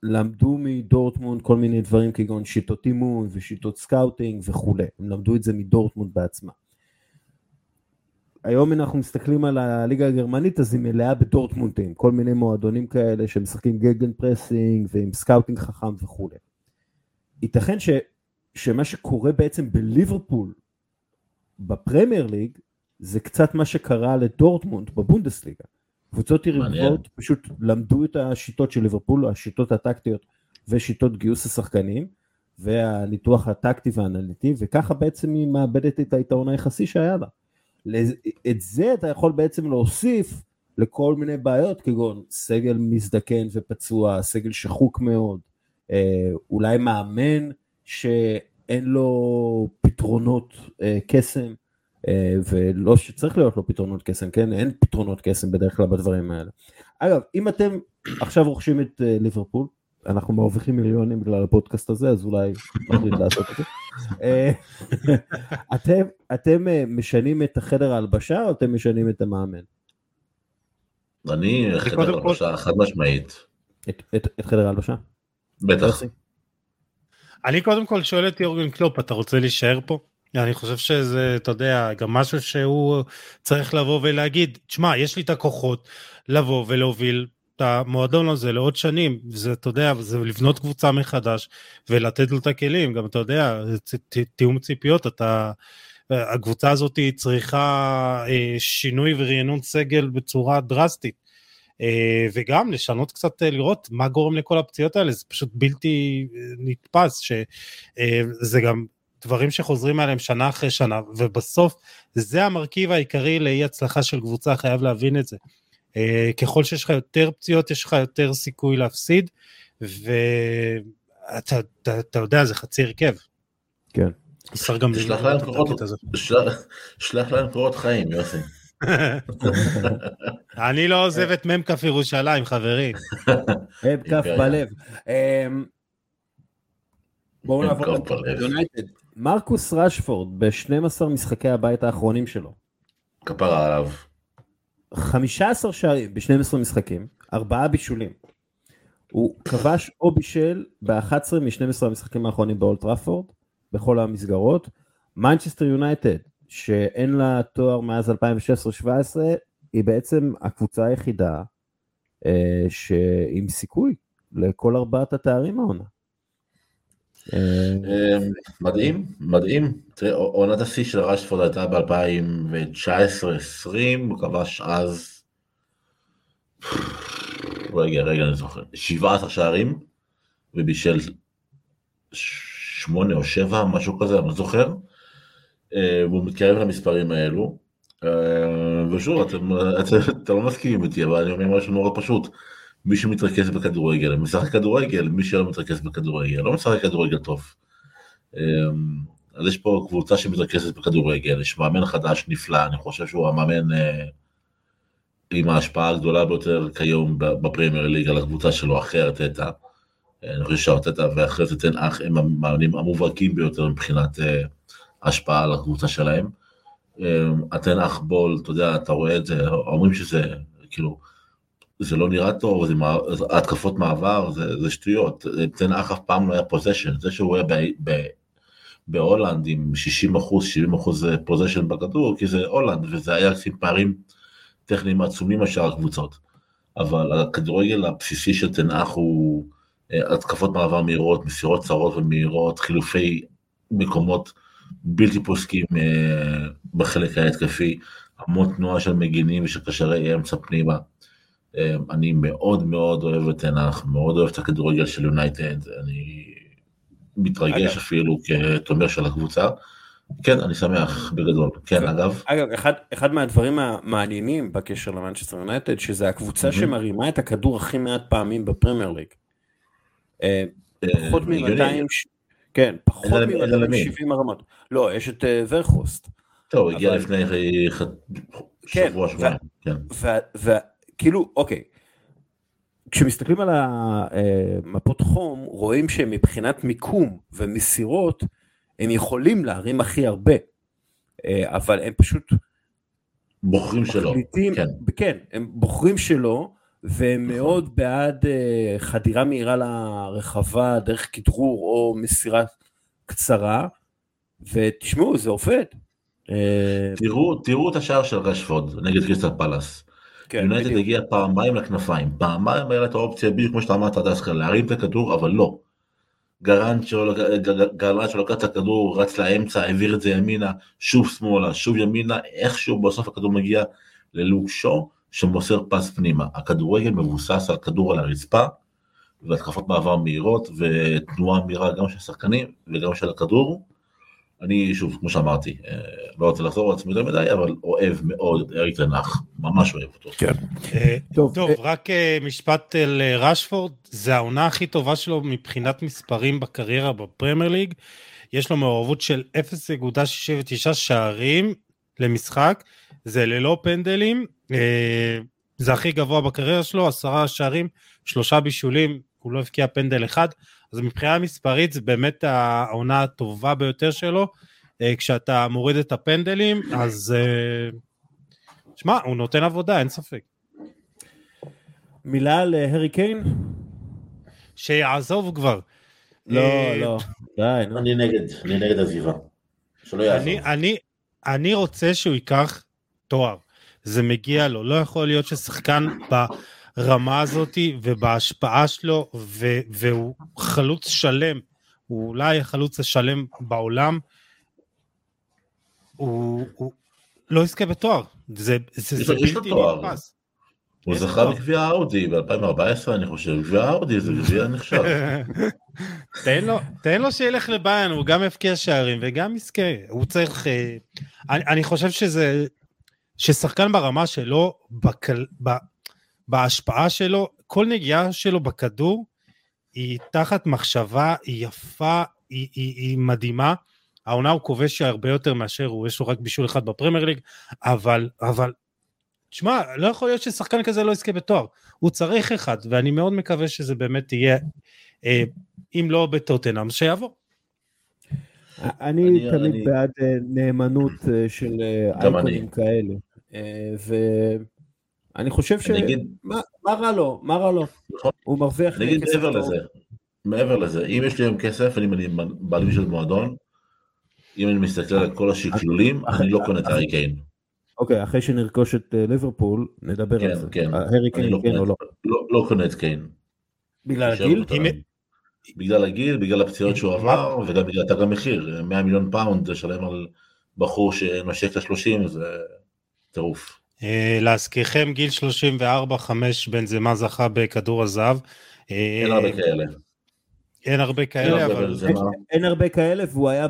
למדו מדורטמונד כל מיני דברים כגון שיטות אימון ושיטות scouting וכולי, הם למדו את זה מדורטמונד בעצמה. היום אנחנו מסתכלים על הליגה הגרמנית אז היא מלאה בדורטמונדים, כל מיני מועדונים כאלה שמשחקים gegenpressing ועם scouting חכם וכולי. ייתכן ש, שמה שקורה בעצם בליברפול בפרמייר ליג זה קצת מה שקרה לדורטמונד בבונדסליגה. קבוצות יריבות פשוט למדו את השיטות של ליברפול, השיטות הטקטיות ושיטות גיוס השחקנים, והניתוח הטקטי והאנליטי, וככה בעצם היא מאבדת את היתרון היחסי שהיה לה. את זה אתה יכול בעצם להוסיף לכל מיני בעיות, כגון סגל מזדקן ופצוע, סגל שחוק מאוד, אה, אולי מאמן שאין לו פתרונות אה, קסם, אה, ולא שצריך להיות לו פתרונות קסם, כן? אין פתרונות קסם בדרך כלל בדברים האלה. אגב, אם אתם עכשיו רוכשים את ליברפול, אנחנו מרוויחים מיליונים בגלל הפודקאסט הזה, אז אולי נחליט לעשות את זה. אתם, אתם משנים את החדר ההלבשה או אתם משנים את המאמן? אני חדר הלבשה חד משמעית. את, את, את חדר ההלבשה? בטח. אני קודם כל שואל את יורגן קלופ, אתה רוצה להישאר פה? אני חושב שזה, אתה יודע, גם משהו שהוא צריך לבוא ולהגיד, תשמע, יש לי את הכוחות לבוא ולהוביל את המועדון הזה לעוד שנים, זה, אתה יודע, זה לבנות קבוצה מחדש ולתת לו את הכלים, גם אתה יודע, תיאום ציפיות, אתה, הקבוצה הזאת צריכה אה, שינוי ורענון סגל בצורה דרסטית. אה, וגם לשנות קצת, אה, לראות מה גורם לכל הפציעות האלה, זה פשוט בלתי נתפס, שזה גם דברים שחוזרים עליהם שנה אחרי שנה, ובסוף זה המרכיב העיקרי לאי הצלחה של קבוצה, חייב להבין את זה. ככל שיש לך יותר פציעות, יש לך יותר סיכוי להפסיד, ואתה יודע, זה חצי הרכב. כן. צריך גם שלח להם קורות, שלח להם קורות חיים, יוסי. אני לא עוזב את מ"כ ירושלים, חברים. מ"כ בלב. אמ, בואו נעבור ליונייטד. מרקוס רשפורד ב-12 משחקי הבית האחרונים שלו. כפרה עליו. 15 שערים ב-12 משחקים, 4 בישולים. הוא כבש או בישל ב-11 מ-12 המשחקים האחרונים באולטראפורד, בכל המסגרות. מנצ'סטר יונייטד, שאין לה תואר מאז 2016-2017, היא בעצם הקבוצה היחידה אה, שעם סיכוי לכל ארבעת התארים העונה. אה, מדהים, מדהים. תראה, עונת השיא של רשפורד הייתה ב-2019-2020, הוא כבש אז, רגע, רגע, אני זוכר, 17 שערים, ובישל שמונה או שבע, משהו כזה, אני לא זוכר. אה, והוא מתקרב למספרים האלו. אה, ושוב, אתם, אתם לא מסכימים איתי, אבל אני אומר משהו נורא פשוט. מי שמתרכז בכדורגל, משחק כדורגל, מי שלא מתרכז בכדורגל, לא משחק כדורגל טוב. אה, אז יש פה קבוצה שמתרכזת בכדורגל, יש מאמן חדש נפלא, אני חושב שהוא המאמן עם ההשפעה הגדולה ביותר כיום בפרמייר ליג על הקבוצה שלו, אחרי ארטטה. אני חושב שארטטה ואחרי זה תן אח הם המאמנים המובהקים ביותר מבחינת השפעה על הקבוצה שלהם. התן אח בול, אתה יודע, אתה רואה את זה, אומרים שזה, כאילו, זה לא נראה טוב, זה התקפות מעבר, זה, זה שטויות. טן האח אף פעם לא היה possession, זה שהוא היה ב, ב, בהולנד עם 60 אחוז, 70 אחוז possession בכדור, כי זה הולנד, וזה היה עם פערים טכניים עצומים משאר הקבוצות. אבל הכדורגל הבסיסי של טן האח הוא אה, התקפות מעבר מהירות, מסירות קצרות ומהירות, חילופי מקומות בלתי פוסקים אה, בחלק ההתקפי, המון תנועה של מגינים ושל קשרי אמצע פנימה. אה, אני מאוד מאוד אוהב את תנח, מאוד אוהב את הכדורגל של יונייטד, אני מתרגש אפילו כתומך של הקבוצה. כן, אני שמח בגדול, כן אגב. אגב, אחד, אחד מהדברים המעניינים בקשר למנצ'סטר יונייטד, שזה הקבוצה mm-hmm. שמרימה את הכדור הכי מעט פעמים בפרמייר ליג. אה, פחות מ-200, כן, פחות מ-270 הרמות. לא, יש את אה, ורכוסט. טוב, הגיע לפני כן, שבוע, שבועיים. וכאילו, אוקיי, כשמסתכלים על המפות חום, רואים שמבחינת מיקום ומסירות, הם יכולים להרים הכי הרבה, אה, אבל הם פשוט... בוחרים שלא, כן. כן, הם בוחרים שלא, והם נכון. מאוד בעד uh, חדירה מהירה לרחבה דרך כדרור או מסירה קצרה, ותשמעו, זה עובד. אה, תראו, תראו את השער של רשפורד נגד קריסטל פלאס. כן, יונייטד הגיע פעמיים לכנפיים, פעמיים היה לה את האופציה, בדיוק כמו שאתה אמרת, דסקל, להרים את הכדור, אבל לא. גרנט שלוקח את הכדור, רץ לאמצע, העביר את זה ימינה, שוב שמאלה, שוב ימינה, איכשהו בסוף הכדור מגיע ללוק שו, שמוסר פס פנימה. הכדורגל מבוסס על כדור על הרצפה, והתקפות מעבר מהירות, ותנועה מהירה גם של שחקנים וגם של הכדור. אני שוב, כמו שאמרתי, אה, לא רוצה לחזור על עצמי יותר מדי, אבל אוהב מאוד את אריק תנח, ממש אוהב אותו. כן. אה, טוב, טוב, רק אה, משפט על רשפורד, זה העונה הכי טובה שלו מבחינת מספרים בקריירה בפרמייר ליג. יש לו מעורבות של 0.69 שערים למשחק, זה ללא פנדלים, זה הכי גבוה בקריירה שלו, עשרה שערים, שלושה בישולים, הוא לא הבקיע פנדל אחד, אז מבחינה מספרית זה באמת העונה הטובה ביותר שלו, אה, כשאתה מוריד את הפנדלים, אז אה, שמע, הוא נותן עבודה, אין ספק. מילה על הארי קיין? שיעזוב כבר. לא, אה, לא, די, אני נגד, אני נגד עזיבה. שלא יעזוב. אני, אני רוצה שהוא ייקח תואר. זה מגיע לו, לא יכול להיות ששחקן ברמה הזאת ובהשפעה שלו, ו, והוא חלוץ שלם, הוא אולי החלוץ השלם בעולם, הוא, הוא לא יזכה בתואר, זה, זה, זה בלתי נתפס. הוא זכה בגביע האודי ב-2014 אני חושב, גביע האודי זה גביע נחשב. תן לו, תן לו שילך לביין, הוא גם יבקיע שערים וגם יזכה, הוא צריך, אה, אני, אני חושב שזה, ששחקן ברמה שלו, בקל, ב, בהשפעה שלו, כל נגיעה שלו בכדור היא תחת מחשבה, היא יפה, היא, היא, היא מדהימה. העונה הוא כובש הרבה יותר מאשר הוא, יש לו רק בישול אחד בפרמייר ליג, אבל, אבל, תשמע, לא יכול להיות ששחקן כזה לא יזכה בתואר. הוא צריך אחד, ואני מאוד מקווה שזה באמת יהיה, אה, אם לא בטוטנאם, שיעבור. אני, תמיד אני... בעד אה, נאמנות אה, של אה, אייקונים כאלה. ואני חושב ש... אגיד... מה, מה רע לו? מה רע לו? נכון. הוא מרוויח כסף. נגיד מעבר לזה, מעבר לזה, אם יש לי היום כסף, אני בעלים של מועדון, אם אני מסתכל על כל השקלולים, אני לא קונה את הארי קיין. אוקיי, אחרי שנרכוש את ליברפול, נדבר כן, על זה. כן, הארי קיין, לא כן או לא? לא, לא קונה את קיין. בגלל הגיל? בגלל הגיל, בגלל הפציעות שהוא עבר, וגם בגלל תג המחיר, 100 מיליון פאונד לשלם על בחור שנושק ל-30, זה טירוף. אה, להזכירכם, גיל 34, 5 בנזמה זכה בכדור הזהב. אה, אין הרבה כאלה. אין הרבה כאלה, אבל... אין הרבה כאלה, והוא היה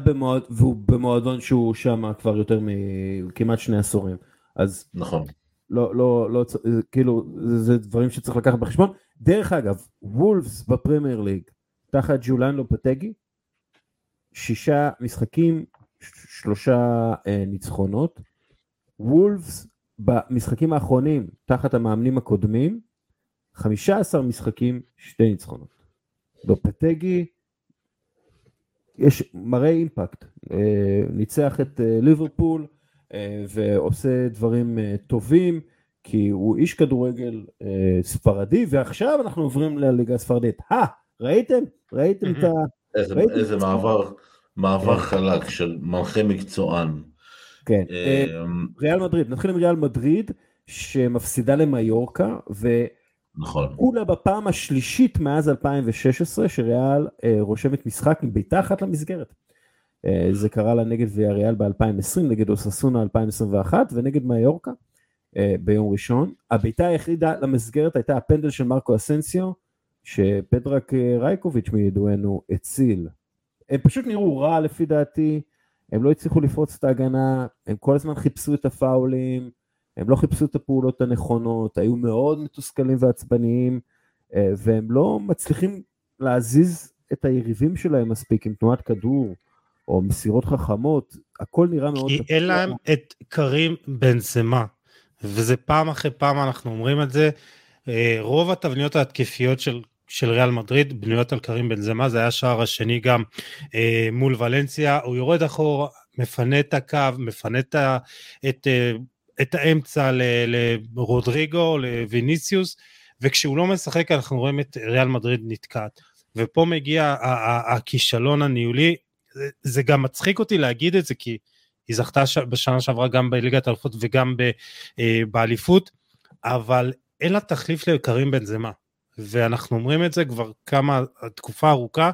במועדון שהוא שם כבר יותר מכמעט שני עשורים. אז... נכון. לא, לא, לא, כאילו, זה דברים שצריך לקחת בחשבון. דרך אגב, וולפס בפרמייר ליג, תחת ג'ולן לופטגי, שישה משחקים, שלושה אה, ניצחונות. וולפס במשחקים האחרונים, תחת המאמנים הקודמים, 15 משחקים, שתי ניצחונות. לופטגי, יש מראה אימפקט, אה, ניצח את אה, ליברפול אה, ועושה דברים אה, טובים, כי הוא איש כדורגל אה, ספרדי, ועכשיו אנחנו עוברים לליגה הספרדית. הא, ראיתם? ראיתם את ה... איזה, איזה מעבר, מעבר כן. חלק של מנחה מקצוען. כן, אה, אמ, ריאל מדריד, נתחיל עם ריאל מדריד שמפסידה למיורקה, נכון. וכולה בפעם השלישית מאז 2016 שריאל אה, רושמת משחק עם בעיטה אחת למסגרת. אה, זה קרה לה נגד ויאריאל ב-2020, נגד אוססונה 2021 ונגד מיורקה ביום ראשון. הבעיטה היחידה למסגרת הייתה הפנדל של מרקו אסנסיו, שפדרק רייקוביץ' מידוענו הציל. הם פשוט נראו רע לפי דעתי, הם לא הצליחו לפרוץ את ההגנה, הם כל הזמן חיפשו את הפאולים, הם לא חיפשו את הפעולות הנכונות, היו מאוד מתוסכלים ועצבניים, אה, והם לא מצליחים להזיז את היריבים שלהם מספיק עם תנועת כדור, או מסירות חכמות, הכל נראה מאוד... כי אין להם את קרים בן זמה, וזה פעם אחרי פעם אנחנו אומרים את זה, אה, רוב התבניות ההתקפיות של של ריאל מדריד בנויות על קרים בן זמה, זה היה השער השני גם אה, מול ולנסיה, הוא יורד אחורה, מפנה את הקו, מפנה את, את, אה, את האמצע לרודריגו, לוויניסיוס, וכשהוא לא משחק אנחנו רואים את ריאל מדריד נתקעת. ופה מגיע הכישלון הניהולי, זה, זה גם מצחיק אותי להגיד את זה, כי היא זכתה בשנה שעברה גם בליגת האלופות וגם אה, באליפות, אבל אין לה תחליף לקרים בן זמה. ואנחנו אומרים את זה כבר כמה, תקופה ארוכה,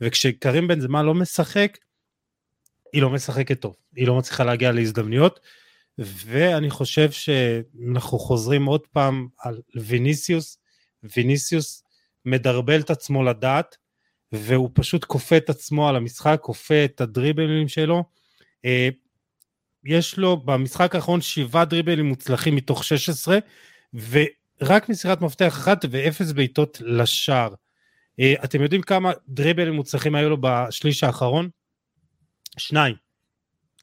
וכשקרים בן זמן לא משחק, היא לא משחקת טוב, היא לא מצליחה להגיע להזדמנויות, ואני חושב שאנחנו חוזרים עוד פעם על ויניסיוס, ויניסיוס מדרבל את עצמו לדעת, והוא פשוט כופה את עצמו על המשחק, כופה את הדריבלים שלו. אה, יש לו במשחק האחרון שבעה דריבלים מוצלחים מתוך 16, ורק מסירת מפתח אחת ואפס בעיטות לשער. אה, אתם יודעים כמה דריבלים מוצלחים היו לו בשליש האחרון? שניים.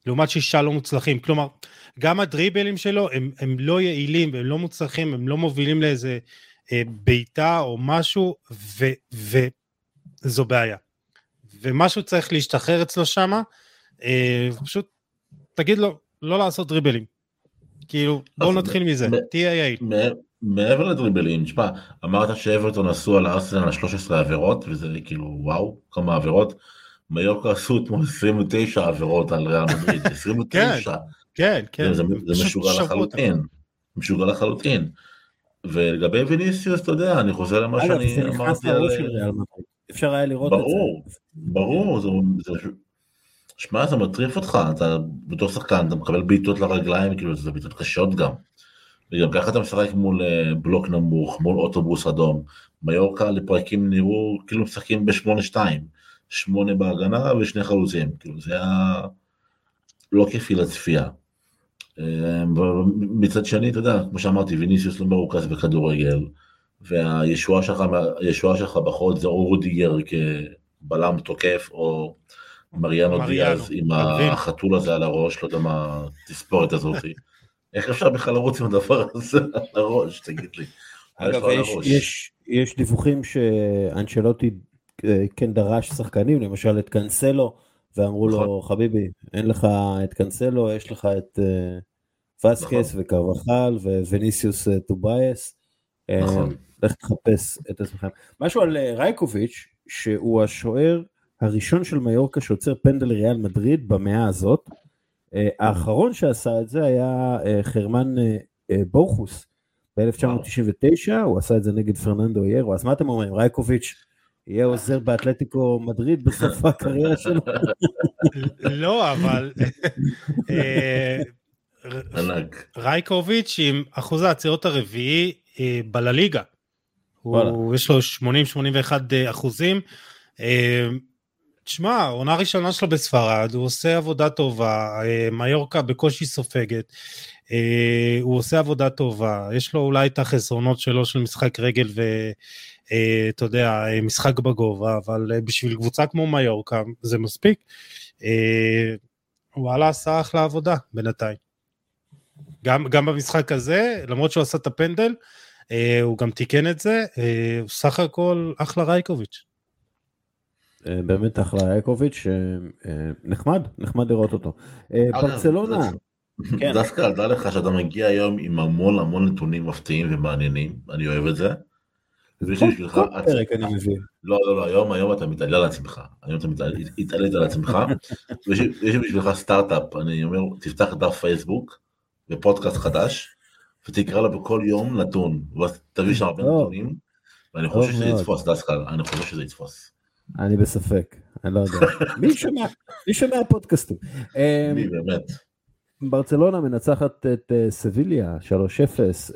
לעומת שישה לא מוצלחים. כלומר, גם הדריבלים שלו הם, הם לא יעילים והם לא מוצלחים, הם לא מובילים לאיזה אה, בעיטה או משהו, ו, וזו בעיה. ומשהו צריך להשתחרר אצלו שמה, אה, פשוט תגיד לו לא לעשות דריבלים. כאילו, בואו נתחיל מזה, תהיה יעיל. מעבר לדריבלים, תשמע, אמרת שאברטון עשו על ארסנל על 13 עבירות, וזה כאילו וואו, כמה עבירות. מיורקה עשו אתמול 29 עבירות על ריאל מדריד, 29. כן, כן. זה, זה משוגע לחלוטין, משוגע לחלוטין. ולגבי ויניסיוס, אתה יודע, אני חוזר למה שאני אמרתי על... אפשר היה לראות ברור, את זה. ברור, ברור, שמע, זה מטריף אותך, אתה בתור שחקן, אתה מקבל בעיטות לרגליים, כאילו, זה בעיטות קשות גם. וגם ככה אתה משחק מול אה, בלוק נמוך, מול אוטובוס אדום. מיורקה לפרקים נראו כאילו משחקים ב-8-2, שמונה בהגנה ושני חלוצים, כאילו זה היה לא כיפי לצפייה. אה, מצד שני, אתה יודע, כמו שאמרתי, ויניסיוס לא מרוכז בכדורגל, והישועה שלך, שלך בחוד זה או רודיגר כבלם תוקף, או מריאנו דיאז עם החתול הזה על הראש, לא יודע מה התספורת הזאת. איך אפשר בכלל לרוץ עם הדבר הזה על הראש, תגיד לי. אגב, יש, יש, יש דיווחים שאנצ'לוטי אה, כן דרש שחקנים, למשל את קאנסלו, ואמרו לו, נכון. חביבי, אין לך את קאנסלו, יש לך את uh, ואסקס נכון. וקרבחאל ווניסיוס uh, טובייס. נכון. לך תחפש את עצמכם. משהו על רייקוביץ', שהוא השוער הראשון של מיורקה שעוצר פנדל ריאל מדריד במאה הזאת. אה, האחרון שעשה את זה היה אה, חרמן אה, בורגוס ב-1999, הוא עשה את זה נגד פרננדו ירו, אז מה אתם אומרים, רייקוביץ' יהיה עוזר באתלטיקו מדריד בסוף הקריירה שלו? לא, אבל... רייקוביץ' עם אחוז העצירות הרביעי בלליגה. יש לו 80-81 אחוזים. תשמע, עונה ראשונה שלו בספרד, הוא עושה עבודה טובה, אה, מיורקה בקושי סופגת, אה, הוא עושה עבודה טובה, יש לו אולי את החסרונות שלו של משחק רגל ואתה אה, יודע, משחק בגובה, אבל בשביל קבוצה כמו מיורקה זה מספיק. וואלה עשה אחלה עבודה בינתיים. גם, גם במשחק הזה, למרות שהוא עשה את הפנדל, הוא גם תיקן את זה, הוא סך הכל אחלה רייקוביץ'. אה, באמת אחלה אייקוביץ', אה, נחמד, נחמד לראות אותו. אה, ברצלונה. כן. דווקא דע לך שאתה מגיע היום עם המון המון נתונים מפתיעים ומעניינים, אני אוהב את זה. כל פרק אני מבין. לא, לא, לא, היום, היום אתה מתעלה על עצמך, היום אתה מתעלית על עצמך, ויש בשבילך סטארט-אפ, אני אומר, תפתח דף פייסבוק ופודקאסט חדש, ותקרא לו בכל יום נתון, ותביא שם הרבה נתונים, ואני חושב שזה יתפוס דווקא, אני חושב שזה יתפוס. אני בספק, אני לא יודע. מי שומע, מי שומע פודקאסטים? מי אמ, באמת? ברצלונה מנצחת את אה, סביליה 3-0,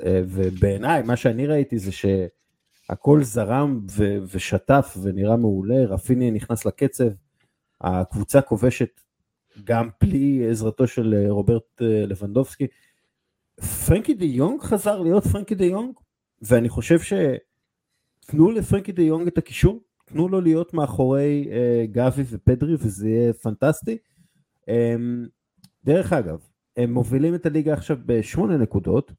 אה, ובעיניי מה שאני ראיתי זה שהכל זרם ו- ושטף ונראה מעולה, רפיני נכנס לקצב, הקבוצה כובשת גם בלי עזרתו של אה, רוברט לבנדובסקי. פרנקי דה יונג חזר להיות פרנקי דה יונג, ואני חושב שתנו לפרנקי דה יונג את הקישור, תנו לו להיות מאחורי uh, גבי ופדרי וזה יהיה פנטסטי. Um, דרך אגב, הם מובילים את הליגה עכשיו בשמונה נקודות,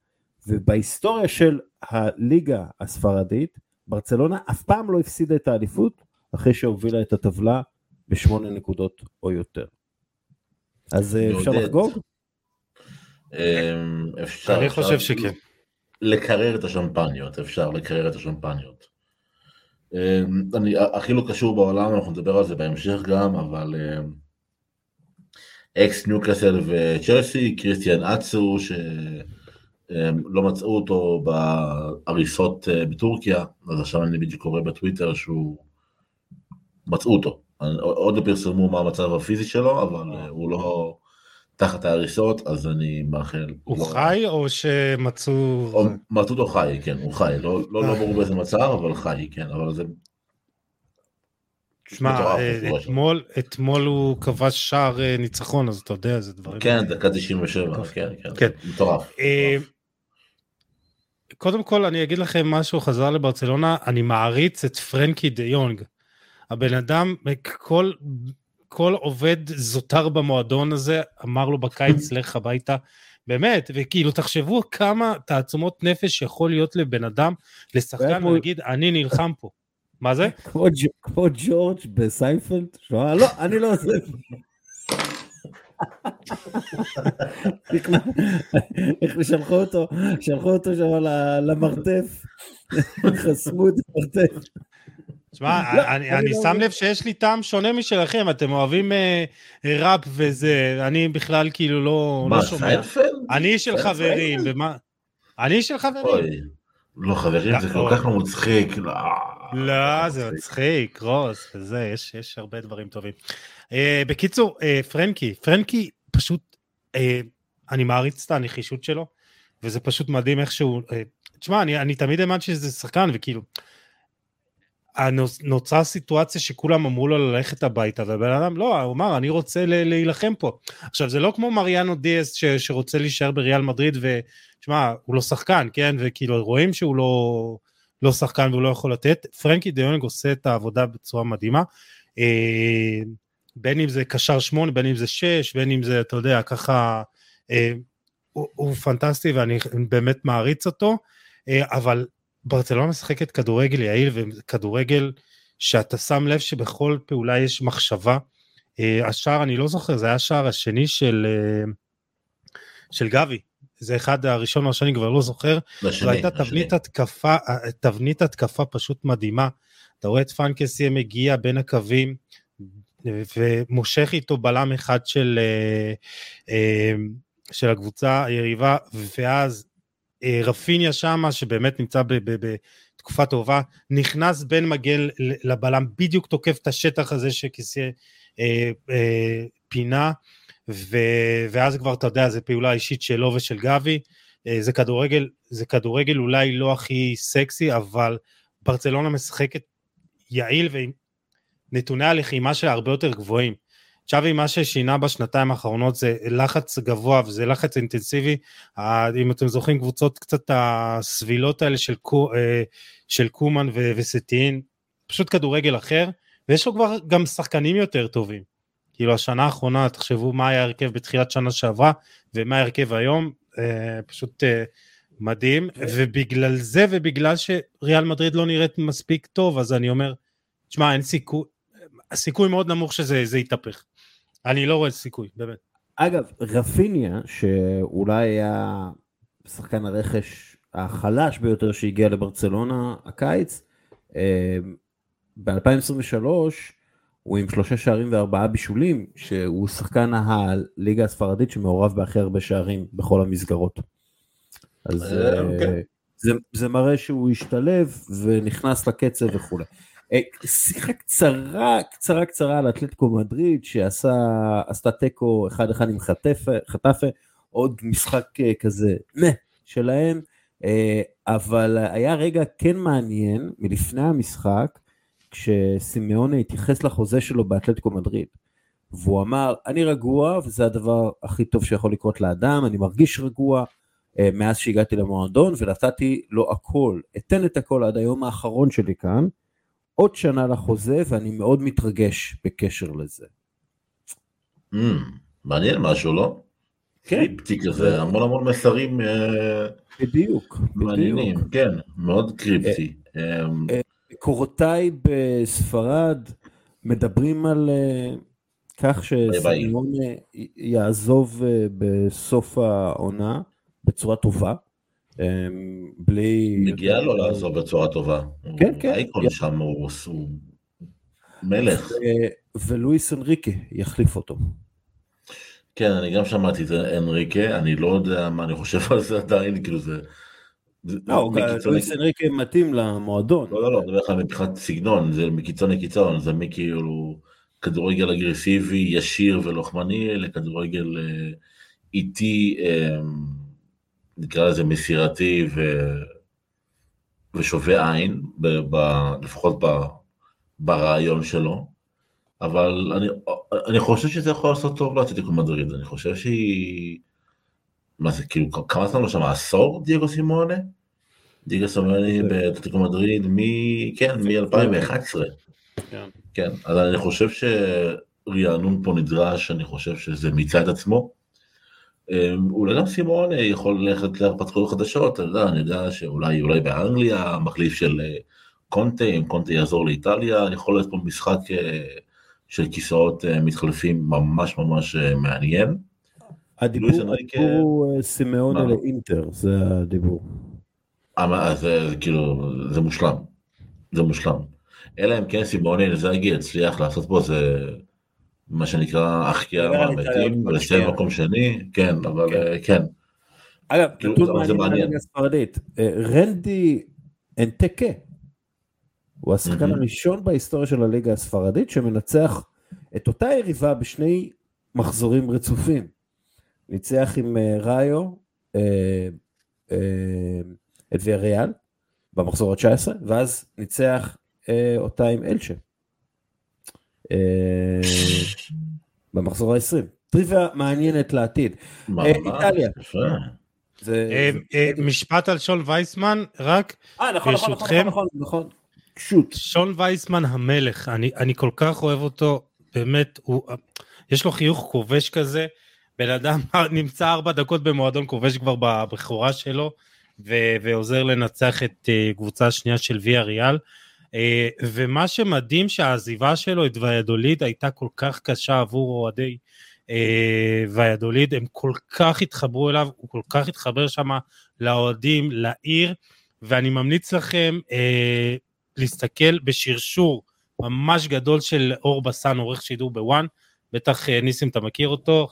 ובהיסטוריה של הליגה הספרדית, ברצלונה אף פעם לא הפסידה את האליפות אחרי שהובילה את הטבלה בשמונה נקודות או יותר. אז uh, אפשר לחגוג? אמ, אפשר, אני חושב שכן. לקרר את השמפניות, אפשר לקרר את השמפניות. אמ, אני הכי לא קשור בעולם, אנחנו נדבר על זה בהמשך גם, אבל אמ, אקס ניוקאסל וצ'לסי, קריסטיאן אצו, שלא מצאו אותו בהריסות אה, בטורקיה, אז עכשיו אני בדיוק קורא בטוויטר שהוא, מצאו אותו, עוד לא פרסמו מה המצב הפיזי שלו, אבל אה, הוא לא תחת ההריסות, אז אני מאחל. הוא לא- חי או שמצאו... או- מצאו אותו חי, כן, הוא חי, לא לא- לא ברור באיזה מצב, אבל חי, כן, אבל זה... שמע, אה. אתמול, אתמול הוא כבש שער אה, ניצחון, אז אתה יודע, זה דברים... כן, דקה 97, כן, כן, כן. מטורף. אה, קודם כל אני אגיד לכם משהו, חזר לברצלונה, אני מעריץ את פרנקי דה יונג. הבן אדם, כל, כל עובד זוטר במועדון הזה, אמר לו בקיץ לך הביתה. באמת, וכאילו תחשבו כמה תעצומות נפש יכול להיות לבן אדם, לשחקן ולהגיד אני נלחם פה. מה זה? כמו ג'ורג' בסיינפלד, שהוא אמר, לא, אני לא עוזב. איך שלחו אותו, שלחו אותו שם למרתף, חסמו את המרתף. תשמע, לא, אני, לא שם. לב שיש לי טעם שונה משלכם, אתם אוהבים אה, ראפ וזה, אני בכלל כאילו לא, מה, לא שומע. סיינפלד? אני איש של? חברים, ומה... אני איש של חברים. לא חברים, זה כל אוי. כך לא מצחיק. לא, זה מצחיק, רוס, וזה, יש, יש הרבה דברים טובים. אה, בקיצור, אה, פרנקי, פרנקי פשוט, אני מעריץ את הנחישות שלו, וזה פשוט מדהים איך שהוא, תשמע, אני, אני תמיד האמנתי שזה שחקן, וכאילו, נוצרה סיטואציה שכולם אמרו לו ללכת הביתה, והבן אדם, לא, הוא אמר, אני רוצה להילחם פה. עכשיו, זה לא כמו מריאנו דיאס ש, שרוצה להישאר בריאל מדריד, ותשמע, הוא לא שחקן, כן? וכאילו, רואים שהוא לא... לא שחקן והוא לא יכול לתת. פרנקי דיונג עושה את העבודה בצורה מדהימה. אה, בין אם זה קשר שמונה, בין אם זה שש, בין אם זה, אתה יודע, ככה, אה, הוא, הוא פנטסטי ואני באמת מעריץ אותו, אה, אבל ברצלונה משחקת כדורגל יעיל וכדורגל שאתה שם לב שבכל פעולה יש מחשבה. אה, השער, אני לא זוכר, זה היה השער השני של, אה, של גבי. זה אחד הראשון או השני, כבר לא זוכר, זו הייתה. תבנית התקפה, תבנית התקפה פשוט מדהימה. אתה רואה את פאנקסי מגיע בין הקווים ומושך איתו בלם אחד של, אה, אה, של הקבוצה היריבה, ואז אה, רפיניה שמה, שבאמת נמצא בתקופה טובה, נכנס בין מגן לבלם, בדיוק תוקף את השטח הזה שכיסא אה, אה, פינה, ואז כבר אתה יודע, זו פעולה אישית שלו ושל גבי. אה, זה כדורגל, זה כדורגל אולי לא הכי סקסי, אבל ברצלונה משחקת יעיל ועם נתוני הלחימה שלה הרבה יותר גבוהים. צ'אבי מה ששינה בשנתיים האחרונות זה לחץ גבוה וזה לחץ אינטנסיבי. אם אתם זוכרים קבוצות קצת הסבילות האלה של, קו, אה, של קומן ו- וסטין, פשוט כדורגל אחר, ויש לו כבר גם שחקנים יותר טובים. כאילו השנה האחרונה, תחשבו מה היה ההרכב בתחילת שנה שעברה ומה ההרכב היום, אה, פשוט אה, מדהים, ובגלל זה ובגלל שריאל מדריד לא נראית מספיק טוב, אז אני אומר, תשמע, אין סיכוי, הסיכוי מאוד נמוך שזה זה יתהפך. אני לא רואה סיכוי, באמת. אגב, רפיניה, שאולי היה שחקן הרכש החלש ביותר שהגיע לברצלונה הקיץ, ב-2023 הוא עם שלושה שערים וארבעה בישולים, שהוא שחקן הליגה הספרדית שמעורב בהכי הרבה שערים בכל המסגרות. אז אה, אה, אוקיי. זה, זה מראה שהוא השתלב ונכנס לקצב וכולי. אה, שיחה קצרה, קצרה קצרה על אתלטיקו מדריד שעשתה תיקו אחד אחד עם חטפה, עוד משחק אה, כזה נה שלהם, אה, אבל היה רגע כן מעניין מלפני המשחק, כשסימאונה התייחס לחוזה שלו באתלטיקו מדריד. והוא אמר, אני רגוע וזה הדבר הכי טוב שיכול לקרות לאדם, אני מרגיש רגוע מאז שהגעתי למועדון ונתתי לו הכל, אתן את הכל עד היום האחרון שלי כאן, עוד שנה לחוזה ואני מאוד מתרגש בקשר לזה. Mm, מעניין משהו, לא? כן. קריפטי כזה, המון המון מסרים אה, בדיוק, מעניינים, בדיוק. כן, מאוד קריפטי. אמ, קורותיי בספרד מדברים על אה, כך י- יעזוב אה, בסוף העונה בצורה טובה, אה, בלי... מגיע לו לעזוב בצורה טובה. כן, כן. אייקון שם, הוא מלך. ולואיס אנריקה יחליף אותו. כן, אני גם שמעתי את אנריקה, אני לא יודע מה אני חושב על זה עדיין, כאילו זה... לא, לואיס. אנריקה מתאים למועדון. לא, לא, לא, אני מדבר לך מבחינת סגנון, זה מקיצון לקיצון, זה מכאילו כדורגל אגרסיבי, ישיר ולוחמני, לכדורגל אה, איטי, אה, נקרא לזה מסירתי ו... ושווה עין, ב... ב... לפחות ב... ברעיון שלו, אבל אני, אני חושב שזה יכול לעשות טוב לאטלטיקו מדריד, אני חושב שהיא... מה זה, כאילו, כמה זמן לא שם, עשור דייגו סימונה? דייגו סימונה באטלטיקו מדריד, מ... כן, מ-2011. כן. כן, אז אני חושב שרענון פה נדרש, אני חושב שזה מיצה את עצמו. אמ, אולי גם סימון יכול ללכת להרפתקאות חדשות, אתה יודע, אני יודע שאולי אולי באנגליה, מחליף של אה, קונטה, אם קונטה יעזור לאיטליה, יכול להיות פה משחק אה, של כיסאות אה, מתחלפים ממש ממש מעניין. הדיבור הוא סימאונה לאינטר, זה הדיבור. זה כאילו, זה מושלם, זה מושלם. אלא אם כן סימון אינזאגי יצליח לעשות פה זה מה שנקרא החקירה מהמתים ולסיים מקום שני, כן, אבל כן. אה, כן. אגב, כאילו, נתון מעניין הספרדית, אה, רנדי אנטקה, הוא השחקן הראשון בהיסטוריה של הליגה הספרדית שמנצח את אותה יריבה בשני מחזורים רצופים. ניצח עם אה, ראיו את ויאריאל במחזור ה-19, ואז ניצח אותה עם אלצ'ה. אה, במחזור ה-20. טריוויה מעניינת לעתיד. אה, איטליה. משפט על שון וייסמן, רק נכון, נכון, נכון, ברשותכם. נכון, נכון, שוט. שון וייסמן המלך, אני כל כך אוהב אותו, באמת, יש לו חיוך כובש כזה, בן אדם נמצא ארבע דקות במועדון כובש כבר בבכורה שלו, ועוזר לנצח את קבוצה השנייה של ויה ריאל. אה, ומה שמדהים שהעזיבה שלו את ויאדוליד הייתה כל כך קשה עבור אוהדי אה, ויאדוליד, הם כל כך התחברו אליו, הוא כל כך התחבר שם לאוהדים, לעיר, ואני ממליץ לכם אה, להסתכל בשרשור ממש גדול של אור בסן, עורך שידור בוואן, בטח ניסים אתה מכיר אותו,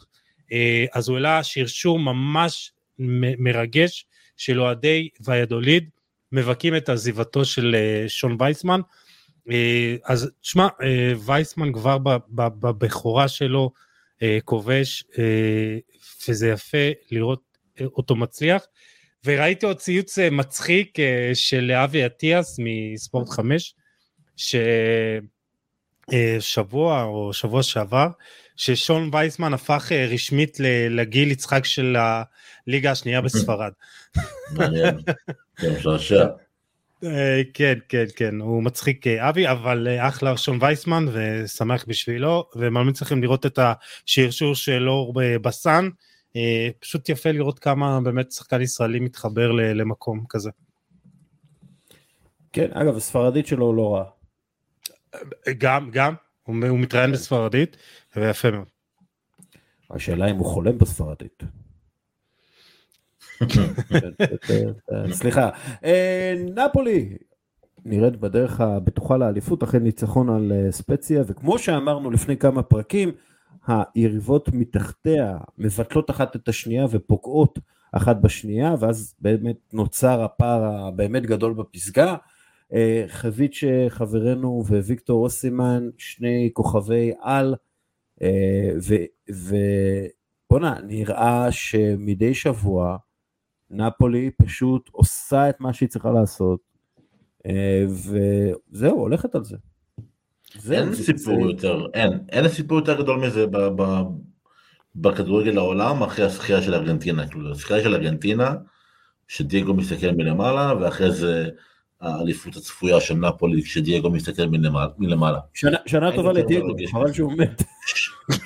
אז הוא העלה שרשור ממש מרגש של אוהדי ויאדוליד, מבכים את עזיבתו של אה, שון וייסמן. אה, אז תשמע, אה, וייסמן כבר בבכורה שלו כובש, וזה יפה לראות אותו מצליח. וראיתי עוד ציוץ מצחיק של אבי אטיאס מספורט 5, ששבוע או שבוע שעבר, ששון וייסמן הפך רשמית לגיל יצחק של הליגה השנייה בספרד. מעניין. משעשע. אה, כן, כן, כן, הוא מצחיק אה, אבי, אבל אה, אחלה שון וייסמן ושמח בשבילו, ומאמין לכם לראות את השרשור של אור בסן, פשוט יפה לראות כמה באמת שחקן ישראלי מתחבר למקום כזה. כן, אגב, הספרדית שלו לא רע. גם, גם, הוא, הוא מתראיין בספרדית, ויפה מאוד. השאלה אם הוא חולם בספרדית. סליחה, אה, נפולי נראית בדרך הבטוחה לאליפות אחרי ניצחון על אה, ספציה, וכמו שאמרנו לפני כמה פרקים, היריבות מתחתיה מבטלות אחת את השנייה ופוגעות אחת בשנייה, ואז באמת נוצר הפער הבאמת גדול בפסגה. אה, חביץ' חברנו וויקטור אוסימן, שני כוכבי על, ובואנה, נראה שמדי שבוע נפולי פשוט עושה את מה שהיא צריכה לעשות, אה, וזהו, הולכת על זה. אין סיפור יותר, אין, אין סיפור יותר גדול מזה ב, ב, בכדורגל העולם אחרי הזכייה של ארגנטינה, כאילו הזכייה של ארגנטינה, שדייגו מסתכל מלמעלה, ואחרי זה האליפות הצפויה של נפולי, כשדייגו מסתכל מלמעלה. שנה, שנה טובה לדייגו, חבל שהוא מת.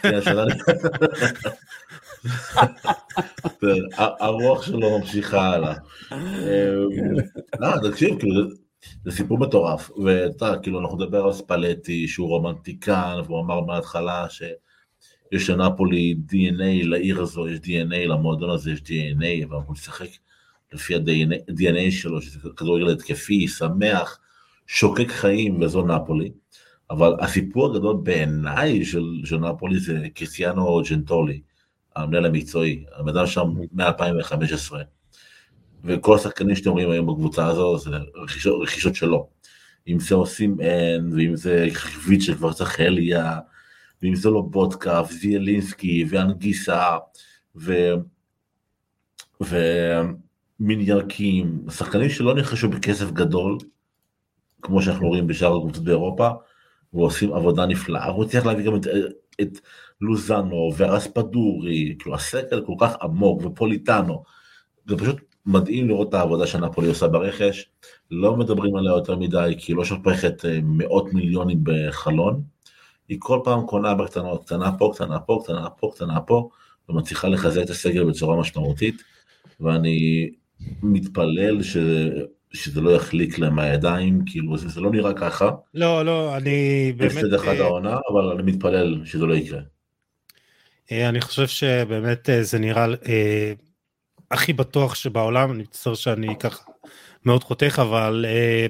כן, הרוח שלו ממשיכה הלאה. לא, תקשיב, כאילו, זה סיפור מטורף, ואתה, כאילו, אנחנו נדבר על ספלטי, שהוא רומנטיקן, והוא אמר מההתחלה שיש לנפולי DNA לעיר הזו, יש DNA, למועדון הזה יש DNA, ואנחנו נשחק לפי ה-DNA שלו, שזה כדורגל התקפי, שמח, שוקק חיים, וזו נפולי. אבל הסיפור הגדול בעיניי של, של נפולי זה קריסטיאנו ג'נטולי. המנהל המקצועי, הבן אדם שם מ-2015. וכל השחקנים שאתם רואים היום בקבוצה הזו זה רכישות, רכישות שלו. אם זה עושים אין, ואם זה חביץ' שכבר צריך אליה, ואם זה לא בודקה, וזיאלינסקי, ואנגיסה, ו... ומיניארקים, שחקנים שלא נכנסו בכסף גדול, כמו שאנחנו רואים בשאר הקבוצות באירופה, ועושים עבודה נפלאה, הוא הצליח להביא גם את, את לוזאנו והרספדורי, כאילו הסקל כל כך עמוק, ופוליטאנו, זה פשוט מדהים לראות את העבודה שנפולי עושה ברכש, לא מדברים עליה יותר מדי, כי היא לא שופכת אה, מאות מיליונים בחלון, היא כל פעם קונה בקטנות, קטנה פה, קטנה פה, קטנה פה, קטנה פה, ומצליחה לחזק את הסגל בצורה משמעותית, ואני מתפלל ש... שזה לא יחליק להם מהידיים, כאילו זה, זה לא נראה ככה. לא, לא, אני באמת... הפסד אחד אה, העונה, אבל אני מתפלל שזה לא יקרה. אה, אני חושב שבאמת זה נראה אה, הכי בטוח שבעולם, אני מצטער שאני ככה מאוד חותך, אבל אה,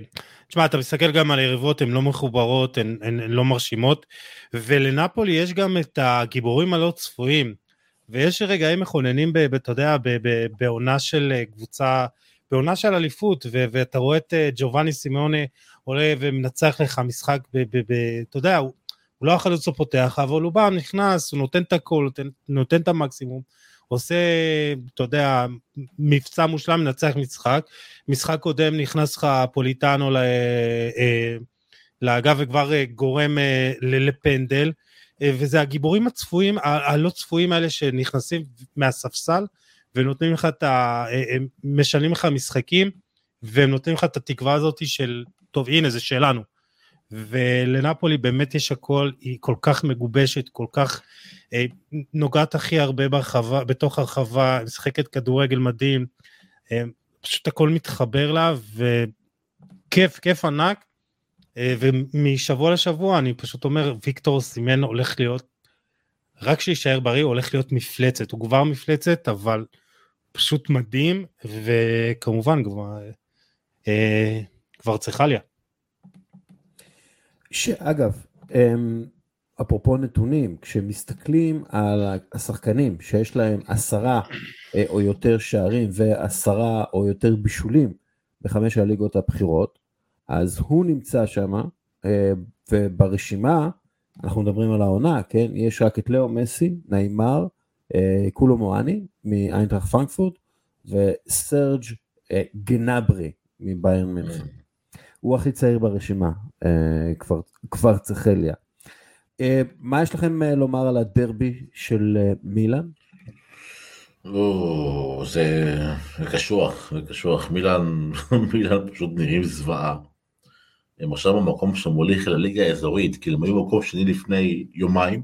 תשמע, אתה מסתכל גם על היריבות, הן לא מחוברות, הן, הן, הן לא מרשימות, ולנפולי יש גם את הגיבורים הלא צפויים, ויש רגעים מכוננים, אתה יודע, בעונה של אה, קבוצה, בעונה של אליפות, ו, ואתה רואה את אה, ג'ובאני סימאונה עולה ומנצח לך משחק, אתה יודע, הוא, הוא לא החלוץ הפותח, אבל הוא בא, נכנס, הוא נותן את הכל, נותן, נותן את המקסימום. עושה, אתה יודע, מבצע מושלם, מנצח משחק. משחק קודם נכנס לך פוליטאנו אה, לאגף וכבר אה, גורם אה, לפנדל, וזה הגיבורים הצפויים, הלא צפויים האלה שנכנסים מהספסל, ונותנים לך את ה... הם משנים לך משחקים, והם נותנים לך את התקווה הזאת של, טוב הנה זה שלנו. ולנפולי באמת יש הכל, היא כל כך מגובשת, כל כך אה, נוגעת הכי הרבה ברחבה, בתוך הרחבה, משחקת כדורגל מדהים, אה, פשוט הכל מתחבר לה, וכיף, כיף ענק, אה, ומשבוע לשבוע אני פשוט אומר, ויקטור סימן הולך להיות, רק שיישאר בריא, הוא הולך להיות מפלצת, הוא כבר מפלצת, אבל פשוט מדהים, וכמובן כבר, כבר צריכה לי. שאגב, אמ, אפרופו נתונים, כשמסתכלים על השחקנים שיש להם עשרה אה, או יותר שערים ועשרה או יותר בישולים בחמש הליגות הבכירות, אז הוא נמצא שם, אה, וברשימה, אנחנו מדברים על העונה, כן? יש רק את לאו מסי, נעימר, אה, קולו מואני מאיינטראכט פרנקפורט, וסרג' גנברי מביירן מינכן. הוא הכי צעיר ברשימה, אה, כבר, כבר צחליה. אה, מה יש לכם אה, לומר על הדרבי של מילאן? זה, קשוח, זה קשוח. מילאן, מילאן פשוט נראים זוועה. הם עכשיו במקום שמוליך אל הליגה האזורית, כי הם היו במקום שני לפני יומיים,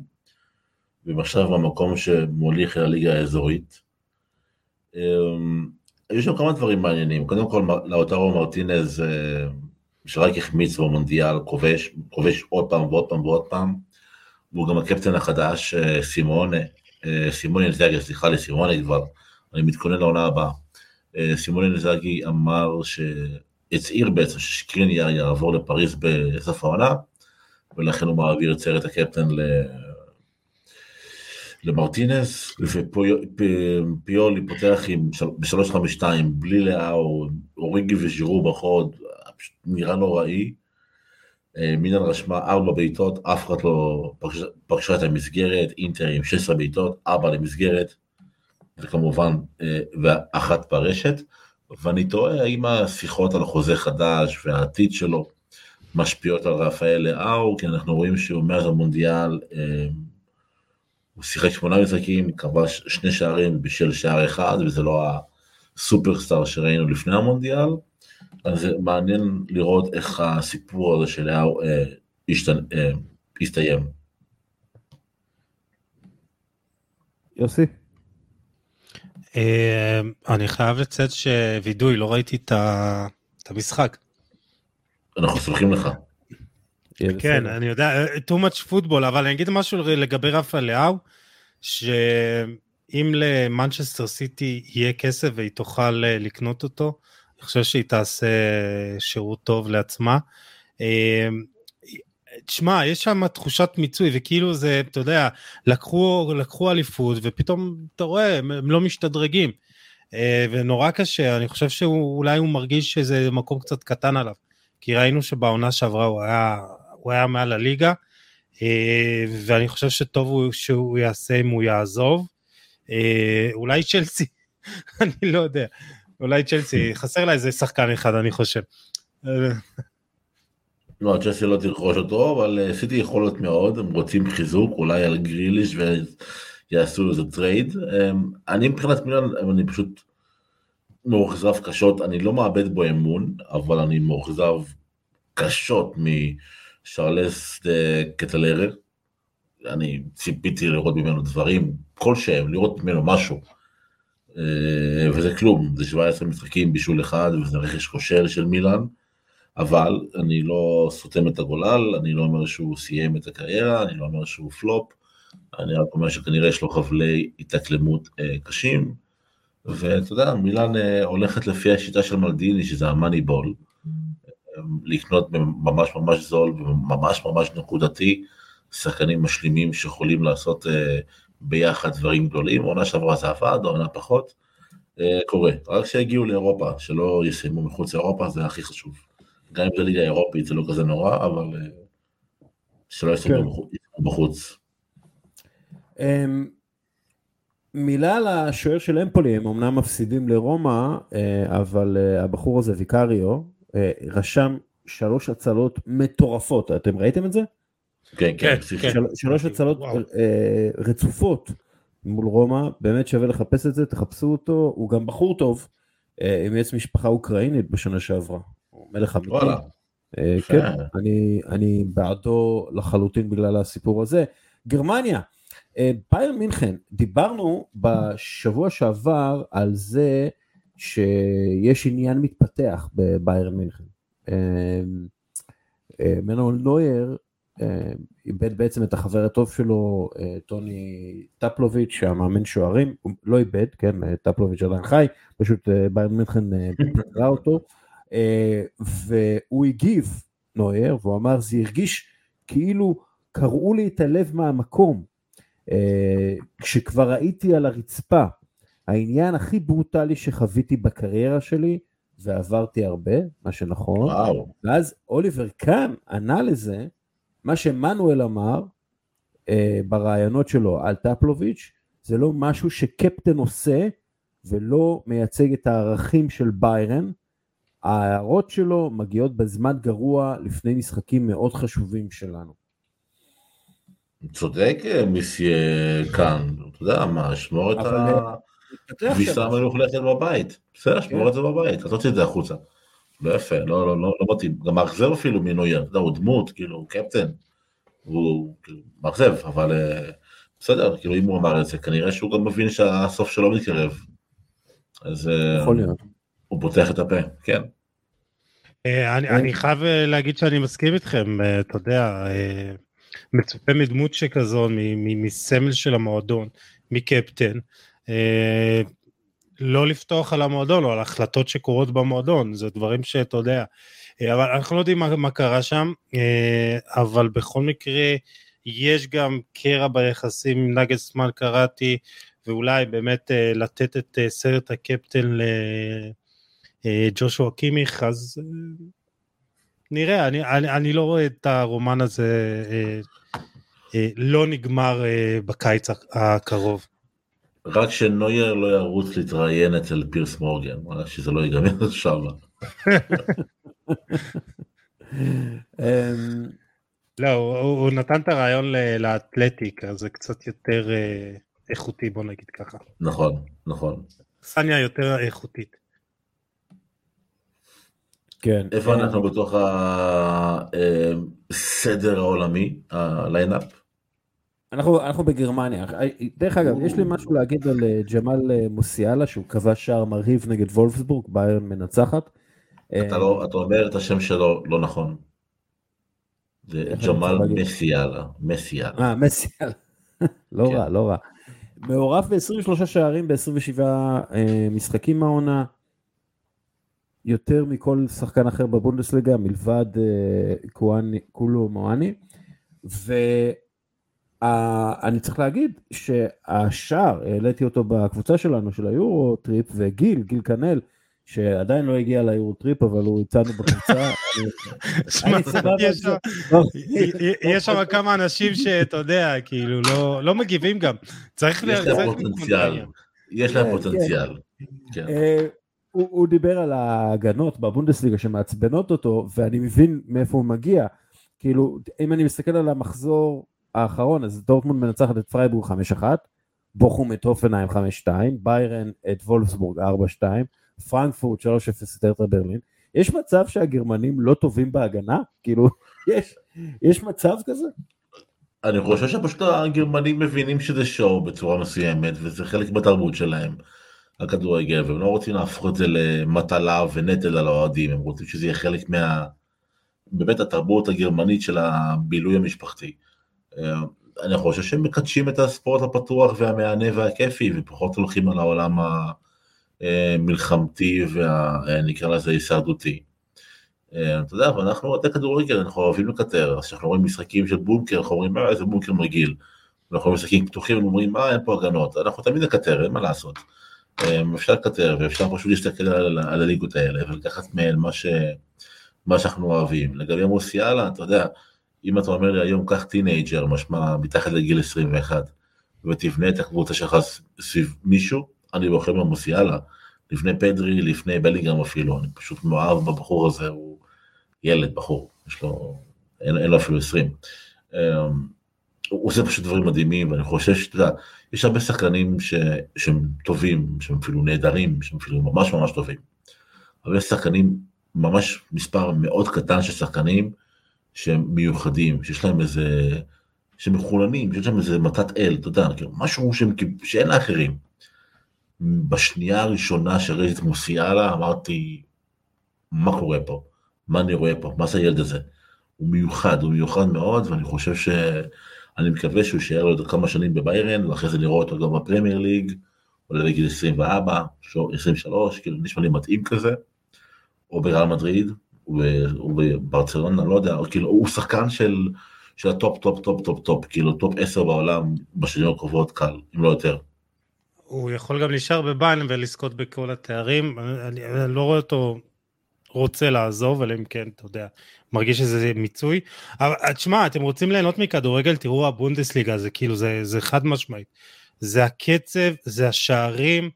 והם עכשיו במקום שמוליך אל הליגה האזורית. היו שם כמה דברים מעניינים. קודם כל, לאוטרו מרטינז שרק החמיץ במונדיאל, כובש, כובש עוד פעם ועוד פעם ועוד פעם, והוא גם הקפטן החדש, אה, סימונה, אה, סימונה נזגי, סליחה לסימונה כבר, אני מתכונן לעונה הבאה. אה, סימונה נזגי אמר שהצהיר בעצם ששקריניאר יעבור לפריז בסוף העונה, ולכן הוא מעביר את סרט הקפטן ל... למרטינס, ופיולי פותח עם ב-352 בלי לאהו, אוריגי וז'ירו בחוד, פשוט נראה נוראי. אה, מילן רשמה ארבע בעיטות, אף אחד לא פגשה את המסגרת, אינטר עם 16 בעיטות, ארבע למסגרת, וכמובן, אה, ואחת ברשת. ואני תוהה האם השיחות על החוזה חדש והעתיד שלו משפיעות על רפאל לאהו, כי אנחנו רואים שהוא מאז המונדיאל, אה, הוא שיחק שמונה משחקים, כבש שני שערים בשל שער אחד, וזה לא הסופרסטאר שראינו לפני המונדיאל. אז מעניין לראות איך הסיפור הזה של לאהו אה, אה, הסתיים. יוסי. אה, אני חייב לצאת שווידוי, לא ראיתי את המשחק. אנחנו סומכים לך. כן, אני יודע, too much football, אבל אני אגיד משהו לגבי רפה לאהו, שאם למנצ'סטר סיטי יהיה כסף והיא תוכל לקנות אותו, אני חושב שהיא תעשה שירות טוב לעצמה. אמ, תשמע, יש שם תחושת מיצוי, וכאילו זה, אתה יודע, לקחו, לקחו אליפות, ופתאום אתה רואה, הם, הם לא משתדרגים. אה, ונורא קשה, אני חושב שאולי הוא מרגיש שזה מקום קצת קטן עליו. כי ראינו שבעונה שעברה הוא היה, הוא היה מעל הליגה, ואני חושב שטוב הוא שהוא יעשה אם הוא יעזוב. אולי צ'לסי, אני לא יודע, אולי צ'לסי, חסר לה איזה שחקן אחד אני חושב. לא, צ'לסי לא תרכוש אותו, אבל סיטי יכול להיות מאוד, הם רוצים חיזוק, אולי על גריליש ויעשו איזה trade. אני מבחינת מילן, אני פשוט מאוכזב קשות, אני לא מאבד בו אמון, אבל אני מאוכזב קשות משארל דה קטלארה. אני ציפיתי לראות ממנו דברים כלשהם, לראות ממנו משהו. וזה כלום, זה 17 משחקים בישול אחד וזה רכש כושל של מילאן. אבל אני לא סותם את הגולל, אני לא אומר שהוא סיים את הקריירה, אני לא אומר שהוא פלופ, אני רק אומר שכנראה יש לו חבלי התאקלמות אה, קשים, ואתה יודע, מילאן אה, הולכת לפי השיטה של מלדיני, שזה המאני בול, אה, לקנות ממש ממש זול וממש ממש נקודתי, שחקנים משלימים שיכולים לעשות אה, ביחד דברים גדולים, עונה שעברה זה עבד, עונה פחות, אה, קורה, רק שיגיעו לאירופה, שלא יסיימו מחוץ לאירופה, זה הכי חשוב. גם אם זה ליגה אירופית זה לא כזה נורא, אבל אה, שלא יסתכלו כן. בחוץ. אמ, מילה על השוער של אמפולי, הם אמנם מפסידים לרומא, אה, אבל הבחור הזה, ויקריו, רשם שלוש הצלות מטורפות, אתם ראיתם את זה? כן, כן, כן. של, שלוש הצלות רצופות מול רומא, באמת שווה לחפש את זה, תחפשו אותו, הוא גם בחור טוב, עם עץ משפחה אוקראינית בשנה שעברה. מלך אמיתי. וואלה. אה, כן, אני, אני בעדו לחלוטין בגלל הסיפור הזה. גרמניה, אה, בייר מינכן, דיברנו בשבוע שעבר על זה שיש עניין מתפתח בבייר מינכן. אה, מנואל נויר איבד בעצם את החבר הטוב שלו, טוני טפלוביץ', המאמן שוערים, הוא לא איבד, כן, טפלוביץ' עדיין חי, פשוט בייר מינכן פיטרה אותו. אה, והוא הגיב, נויר, והוא אמר, זה הרגיש כאילו קרעו לי את הלב מהמקום. אה, כשכבר הייתי על הרצפה, העניין הכי ברוטלי שחוויתי בקריירה שלי, ועברתי הרבה, מה שנכון, וואו. ואז אוליבר קאן ענה לזה, מה שמנואל אמר אה, ברעיונות שלו על טפלוביץ', זה לא משהו שקפטן עושה ולא מייצג את הערכים של ביירן, ההערות שלו מגיעות בזמן גרוע לפני משחקים מאוד חשובים שלנו. צודק מיסיה כאן, אתה יודע מה, שמור את הכביסה המלוכלכת בבית, בסדר, שמור כן. את זה בבית, תוציא את זה החוצה. לא יפה, לא, לא, לא, לא מתאים, גם מאכזב אפילו מנויר, אתה יודע, הוא דמות, כאילו, הוא קפטן, הוא כאילו, מאכזב, אבל אה, בסדר, כאילו אם הוא אמר את זה, כנראה שהוא גם מבין שהסוף שלו מתקרב. אז אה, יכול להיות. הוא פותח את הפה, כן. אה, אני, אני חייב להגיד שאני מסכים איתכם, אתה יודע, מצופה מדמות שכזו, מסמל של המועדון, מקפטן, לא לפתוח על המועדון או על החלטות שקורות במועדון, זה דברים שאתה יודע, אבל אנחנו לא יודעים מה, מה קרה שם, אבל בכל מקרה יש גם קרע ביחסים. עם נגלסמן קראתי, ואולי באמת לתת את סרט הקפטן אה, ג'ושוע קימיך, אז אה, נראה, אני, אני, אני לא רואה את הרומן הזה אה, אה, לא נגמר אה, בקיץ הקרוב. רק שנויר לא ירוץ להתראיין אצל פירס מורגן, שזה לא ייגמר שם. אמ, לא, הוא, הוא נתן את הרעיון לאתלטיק, אז זה קצת יותר איכותי, בוא נגיד ככה. נכון, נכון. סניה יותר איכותית. כן. איפה אנחנו בתוך הסדר העולמי, הליינאפ? אנחנו, אנחנו בגרמניה. דרך אגב, יש לי משהו להגיד על אה, ג'מאל אה, מוסיאלה, שהוא כבש שער מרהיב נגד וולפסבורג, ביירן מנצחת. אתה, לא, אתה אומר את השם שלו לא נכון. זה ג'מאל מסיאלה, מסיאלה. אה, מסיאלה. לא כן. רע, לא רע. מעורב ב-23 שערים ב-27 אה, משחקים מהעונה. יותר מכל שחקן אחר בבונדסליגה מלבד קולו מואני ואני צריך להגיד שהשער העליתי אותו בקבוצה שלנו של היורו טריפ וגיל גיל קנל שעדיין לא הגיע ליורוטריפ, אבל הוא איתנו בקבוצה. יש שם- יש כמה אנשים שאתה יודע, כאילו, לא- לא מגיבים גם. צריך יש ל- להם צריך פוטנציאל. יש להם כן, פוטנציאל. כן. אה, הוא הוא דיבר על ההגנות בבונדסליגה שמעצבנות אותו, ואני מבין מאיפה הוא מגיע. כאילו, אם אני מסתכל על המחזור האחרון, אז דורטמונד מנצחת את פרייבורג 5-1, בוכום את הופנהיים 5-2, ביירן את וולפסבורג 4-2, פרנקפורט 3-0 את הרטה ברלין. יש מצב שהגרמנים לא טובים בהגנה? כאילו, יש, יש מצב כזה? אני חושב שפשוט הגרמנים מבינים שזה שואו בצורה מסוימת, וזה חלק בתרבות שלהם, הכדורגל, והם לא רוצים להפוך את זה למטלה ונטל על האוהדים, הם רוצים שזה יהיה חלק מה... באמת התרבות הגרמנית של הבילוי המשפחתי. אה, אני חושב שהם מקדשים את הספורט הפתוח והמהנה והכיפי, ופחות הולכים על העולם המלחמתי ונקרא לזה הישרדותי. אה, אתה יודע, ואנחנו אוהדי כדורגל, אנחנו אוהבים לקטר, אז כשאנחנו רואים משחקים של בונקר, אנחנו אומרים, אה, איזה בונקר מגעיל. אנחנו רואים משחקים פתוחים, אנחנו אומרים, אה, אין פה הגנות, אנחנו תמיד נקטר, אין מה לעשות. אה, אפשר לקטר, ואפשר פשוט להסתכל על, על הליגות האלה, ולקחת מהן מה, ש, מה שאנחנו אוהבים. לגבי מוסיאלה, אתה יודע, אם אתה אומר לי היום, קח teenager, משמע מתחת לגיל 21, ותבנה את הקבוצה שלך סביב מישהו, אני בוחר במוסיאלה. לפני פדרי, לפני בלינגהאם אפילו, אני פשוט מאוהב בבחור הזה, הוא ילד, בחור, יש לו, אין, אין לו אפילו 20. Um, הוא עושה פשוט דברים מדהימים, ואני חושב שאתה יודע, יש הרבה שחקנים ש, שהם טובים, שהם אפילו נהדרים, שהם אפילו ממש ממש טובים. אבל יש שחקנים, ממש מספר מאוד קטן של שחקנים, שהם מיוחדים, שיש להם איזה, שהם מחולנים, שיש להם איזה מתת אל, אתה יודע, כאילו, משהו שהם, שאין לאחרים. בשנייה הראשונה שראיתי את מוסיאלה אמרתי, מה קורה פה? מה אני רואה פה? מה זה הילד הזה? הוא מיוחד, הוא מיוחד מאוד, ואני חושב ש... אני מקווה שהוא יישאר עוד כמה שנים בביירן, ואחרי זה נראה אותו גם בפרמייר ליג, אולי בגיל 24, 23, כאילו נשמע לי מתאים כזה, או בריאל מדריד, או בברצלונה, לא יודע, כאילו הוא שחקן של, של ה top top top top top, כאילו top 10 בעולם בשנים הקרובות קל, אם לא יותר. הוא יכול גם להישאר בביירן ולזכות בכל התארים, אני, אני לא רואה אותו רוצה לעזוב, אלא אם כן, אתה יודע, מרגיש שזה מיצוי. אבל תשמע, אתם רוצים ליהנות מכדורגל, תראו הבונדסליגה, זה כאילו, זה, זה חד משמעית. זה הקצב, זה השערים,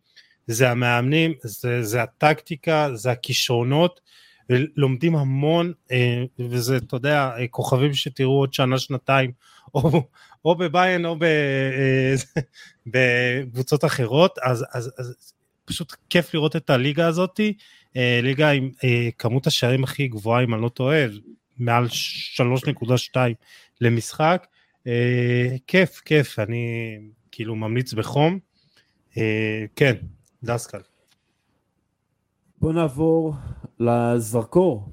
זה המאמנים, זה, זה הטקטיקה, זה הכישרונות, ולומדים המון, וזה, אתה יודע, כוכבים שתראו עוד שנה, שנתיים, או, או בביין או בקבוצות אחרות, אז, אז, אז פשוט כיף לראות את הליגה הזאתי, ליגה עם כמות השערים הכי גבוהה, אם אני לא טועה, מעל 3.2 למשחק, כיף, כיף, אני כאילו ממליץ בחום, כן, דסקל. בוא נעבור לזרקור.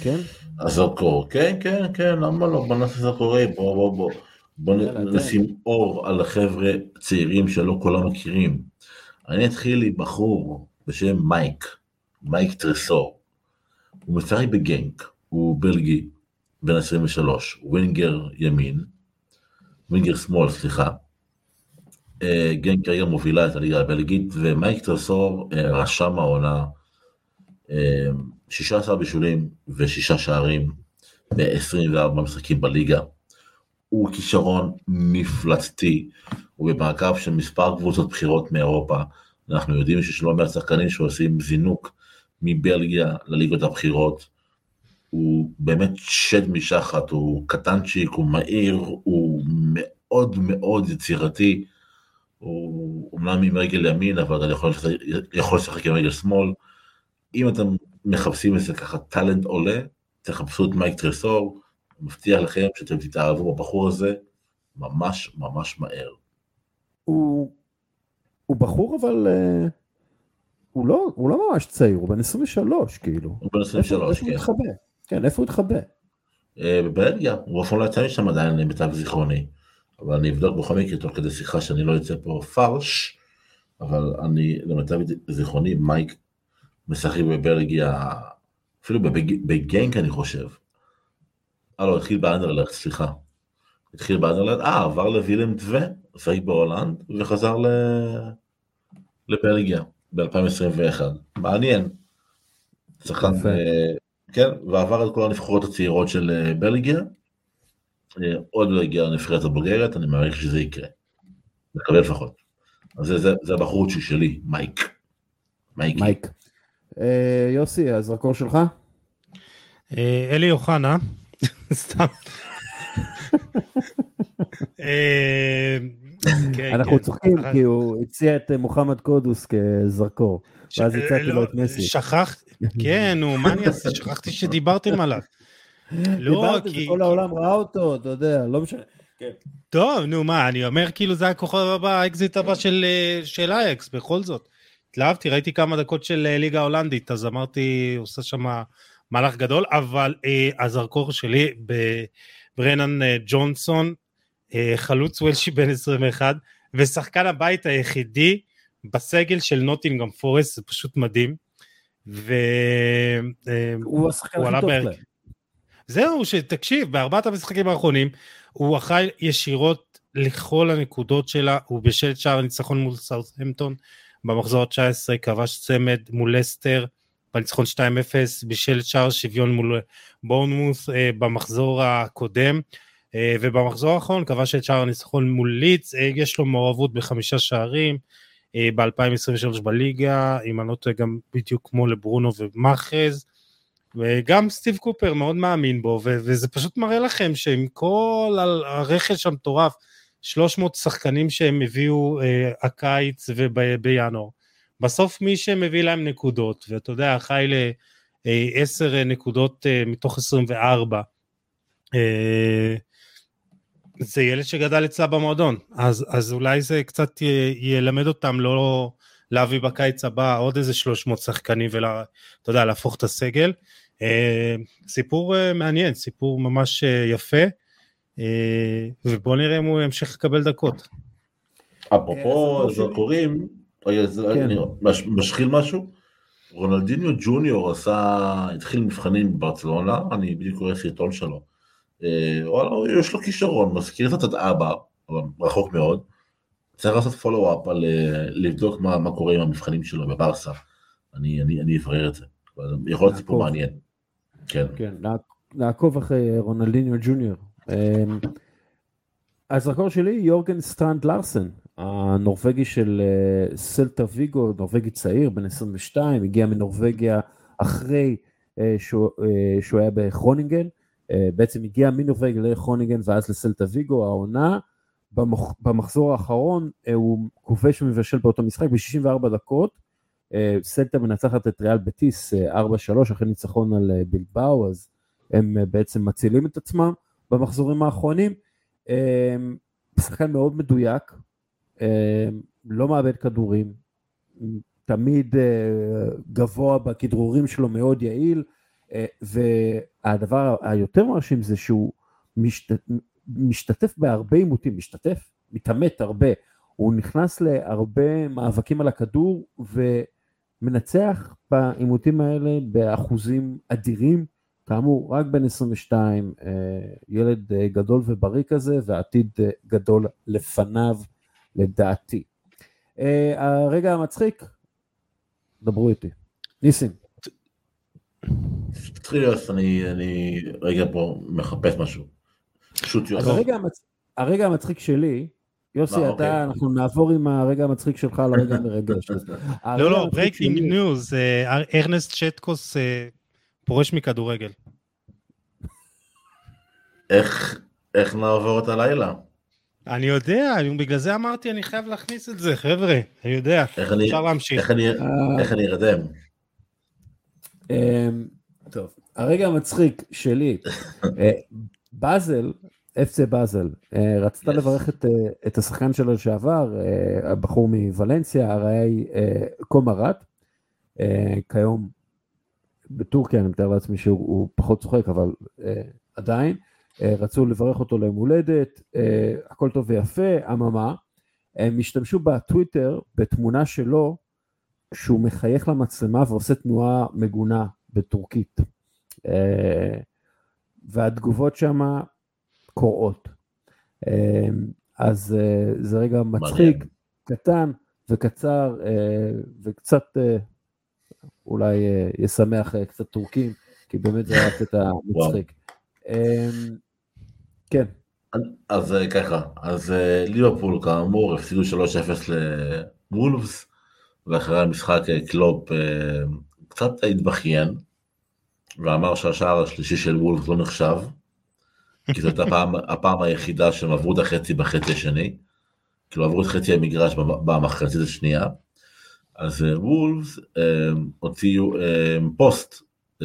כן? הזרקור, כן, כן, כן, למה לא? בוא נעשה זרקורי, בוא, בוא, בוא. בוא נשים אור על החבר'ה צעירים שלא כולם מכירים. אני אתחיל עם בחור בשם מייק, מייק טרסור. הוא משחק בגנק, הוא בלגי, בן 23, winger ימין, winger שמאל, סליחה. גנק כרגע מובילה את הליגה הבלגית, ומייק טרסור רשם העונה 16 בישולים ושישה שערים ב-24 משחקים בליגה. הוא כישרון מפלצתי, הוא במעקב של מספר קבוצות בכירות מאירופה. אנחנו יודעים שיש לא מעט שחקנים שעושים זינוק מבלגיה לליגות הבחירות. הוא באמת שד משחת, הוא קטנצ'יק, הוא מהיר, הוא מאוד מאוד יצירתי. הוא אומנם עם רגל ימין, אבל אתה יכול, יכול לשחק עם רגל שמאל. אם אתם מחפשים איזה ככה טאלנט עולה, תחפשו את מייק טרסור, מבטיח לכם שאתם תתאהבו בבחור הזה ממש ממש מהר. הוא, הוא בחור אבל uh, הוא, לא, הוא לא ממש צעיר, הוא בן 23 כאילו. הוא בן 23, איפה, כן. איפה הוא התחבא? כן, איפה הוא התחבא? Uh, בבלגיה, הוא אף פעם לא יצא משם עדיין למיטב זיכרוני. אבל אני אבדוק בכל מקרה תוך כדי שיחה שאני לא יוצא פה פרש, אבל אני, למיטב זיכרוני, מייק משחק בבלגיה, אפילו בגנק אני חושב. אה לא, התחיל באנדרלכט, סליחה. התחיל באנדרלכט, אה, עבר לווילם טווה, משחק בהולנד, וחזר ל... לבלגיה. ב-2021. מעניין. שחקן. אה, כן, ועבר את כל הנבחרות הצעירות של אה, בלגיה. אה, עוד לא הגיע לנבחרת הבוגרת, אני מעריך שזה יקרה. מקווה לפחות. אז זה, זה, זה הבחורצ'י שלי, מייק. מייקי. מייק. אה, יוסי, הזרקור שלך? אה, אלי אוחנה, סתם. אה, כן, אנחנו כן. צוחקים כי הוא הציע את אה, מוחמד קודוס כזרקור. ואז הצעתי לו לא, את מסי. שכח, כן, נו, מה אני אעשה? שכחתי שדיברתם עליו. לא, דיברתי, כי... וכל העולם ראה אותו, אתה יודע, לא משנה. טוב, נו מה, אני אומר כאילו זה הכוכב הבא, האקזיט הבא של, אה, של אייאקס, בכל זאת. התלהבתי, ראיתי כמה דקות של אה, ליגה הולנדית, אז אמרתי, עושה שם מהלך גדול, אבל אה, הזרקור שלי בברנן אה, ג'ונסון, אה, חלוץ וולשי בן 21, ושחקן הבית היחידי בסגל של נוטינגרם פורסט, זה פשוט מדהים. ו... אה, הוא השחקן הוא הכי עלה טוב בהרכב. שלהם. זהו, שתקשיב, בארבעת המשחקים האחרונים הוא אחראי ישירות לכל הנקודות שלה, הוא בשל שער הניצחון מול סאות'המפטון במחזור ה-19, כבש צמד מול לסטר בניצחון 2-0, בשל שער שוויון מול בורנמוס אה, במחזור הקודם, אה, ובמחזור האחרון כבש את שער הניצחון מול לידס, אה, יש לו מעורבות בחמישה שערים, אה, ב-2023 בליגה, אם אני לא טועה גם בדיוק כמו לברונו ומאחז, וגם סטיב קופר מאוד מאמין בו, ו- וזה פשוט מראה לכם שעם כל הרכש המטורף, 300 שחקנים שהם הביאו אה, הקיץ ובינואר, בסוף מי שמביא להם נקודות, ואתה יודע, חי ל-10 נקודות אה, מתוך 24, אה, זה ילד שגדל אצלה במועדון, אז, אז אולי זה קצת י- ילמד אותם לא להביא בקיץ הבא עוד איזה 300 שחקנים ואתה יודע, להפוך את הסגל. אה, סיפור אה, מעניין, סיפור ממש אה, יפה, אה, ובוא נראה אם הוא ימשיך לקבל דקות. אפרופו זרקורים, זה- כן. משחיל משהו? רונלדיניו ג'וניור עשה, התחיל מבחנים בברצלונה, אני בדיוק קורא סרטון שלו. וואלה, יש לו כישרון, מזכיר קצת את אבא, אבל רחוק מאוד. צריך לעשות פולו-אפ על לבדוק מה, מה קורה עם המבחנים שלו בברסה. אני, אני, אני אברר את זה. יכול להיות סיפור. מעניין. כן. כן, לעק- לעקוב אחרי רונלדיניו ג'וניור. אמ, הזרקור שלי, יורגן סטרנד לארסן, הנורבגי של אה, סלטה ויגו, נורבגי צעיר, בן 22, הגיע מנורבגיה אחרי אה, שהוא אה, שהוא היה בכרונינגן, בעצם הגיע מנורבגיה לכרונינגן ואז לסלטה ויגו, העונה, במח- במחזור האחרון הוא כובש ומבשל באותו משחק ב-64 דקות, סלטה מנצחת את ריאל בטיס אה, 4-3 אחרי ניצחון על אה, בלבאו, אז הם אה, בעצם מצילים את עצמם במחזורים האחרונים. אה, שחקן מאוד מדויק, אה, לא מאבד כדורים, תמיד אה, גבוה בכדרורים שלו, מאוד יעיל, אה, והדבר היותר מרשים זה שהוא משת, משתתף בהרבה עימותים, משתתף, מתעמת הרבה, הוא נכנס להרבה מאבקים על הכדור ומנצח בעימותים האלה באחוזים אדירים, כאמור רק בן 22, אה, ילד אה, גדול ובריא כזה ועתיד אה, גדול לפניו לדעתי. הרגע המצחיק, דברו איתי. ניסים. להיות, אני, אני רגע פה מחפש משהו. הרגע, המצ... הרגע המצחיק שלי, יוסי, אתה, אוקיי. אנחנו נעבור עם הרגע המצחיק שלך לרגע המרגש. הרגע לא, לא, breaking news, ארנסט שטקוס אה, פורש מכדורגל. איך, איך נעבור את הלילה? אני יודע, אני- בגלל זה אמרתי, אני חייב להכניס את זה, חבר'ה, אני יודע, אפשר להמשיך. איך אני, אה, ארדם? אמ, טוב, הרגע המצחיק שלי, אה, באזל, FC באזל, אה, רצתה. לברך את, אה, את השחקן שלו לשעבר, אה, הבחור מוולנסיה, הראי אה, קומראט, כיום בטורקיה, אני מתאר לעצמי שהוא הוא פחות צוחק, אבל עדיין, רצו לברך אותו ליום הולדת, הכל טוב ויפה, אממה, הם השתמשו בטוויטר בתמונה שלו, שהוא מחייך למצלמה ועושה תנועה מגונה בטורקית. והתגובות שם קורעות. אה, אז אה, זה רגע מצחיק, קטן, וקצר, אה, וקצת אה, אולי ישמח קצת טורקים, כי באמת זה היה קטע מצחיק. אה, כן. אז ככה, אז ליברפול כאמור הפסידו 3-0 לוולפס, ואחרי המשחק קלופ קצת התבכיין, ואמר שהשער השלישי של וולפס לא נחשב, כי זאת הפעם, הפעם היחידה שהם עברו את החצי בחצי השני, כאילו עברו את חצי המגרש במחצית השנייה. אז אה, וולפס אה, הוציאו אה, פוסט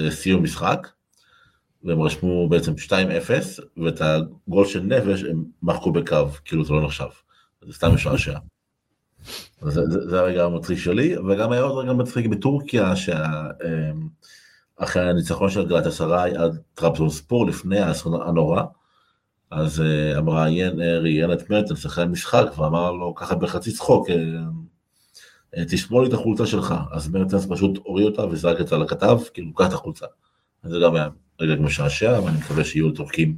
סיום משחק, והם רשמו בעצם 2-0, ואת הגול של נפש הם מחקו בקו, כאילו זה לא נחשב. זה סתם משעשע. זה, זה, זה הרגע המצחיק שלי, וגם היה עוד רגע מצחיק בטורקיה, שאחרי הניצחון של גלת אסריי עד טרפסון ספור לפני האסון הנורא, אז uh, המראיין uh, ראיין את מרטנס אחרי המשחק ואמר לו ככה בחצי צחוק, uh, תשמור לי את החולצה שלך, אז מרטנס פשוט הוריד אותה וזרק את זה על הכתב, כאילו קח את החולצה. זה גם היה רגע משעשע, ואני מקווה שיהיו לטורקים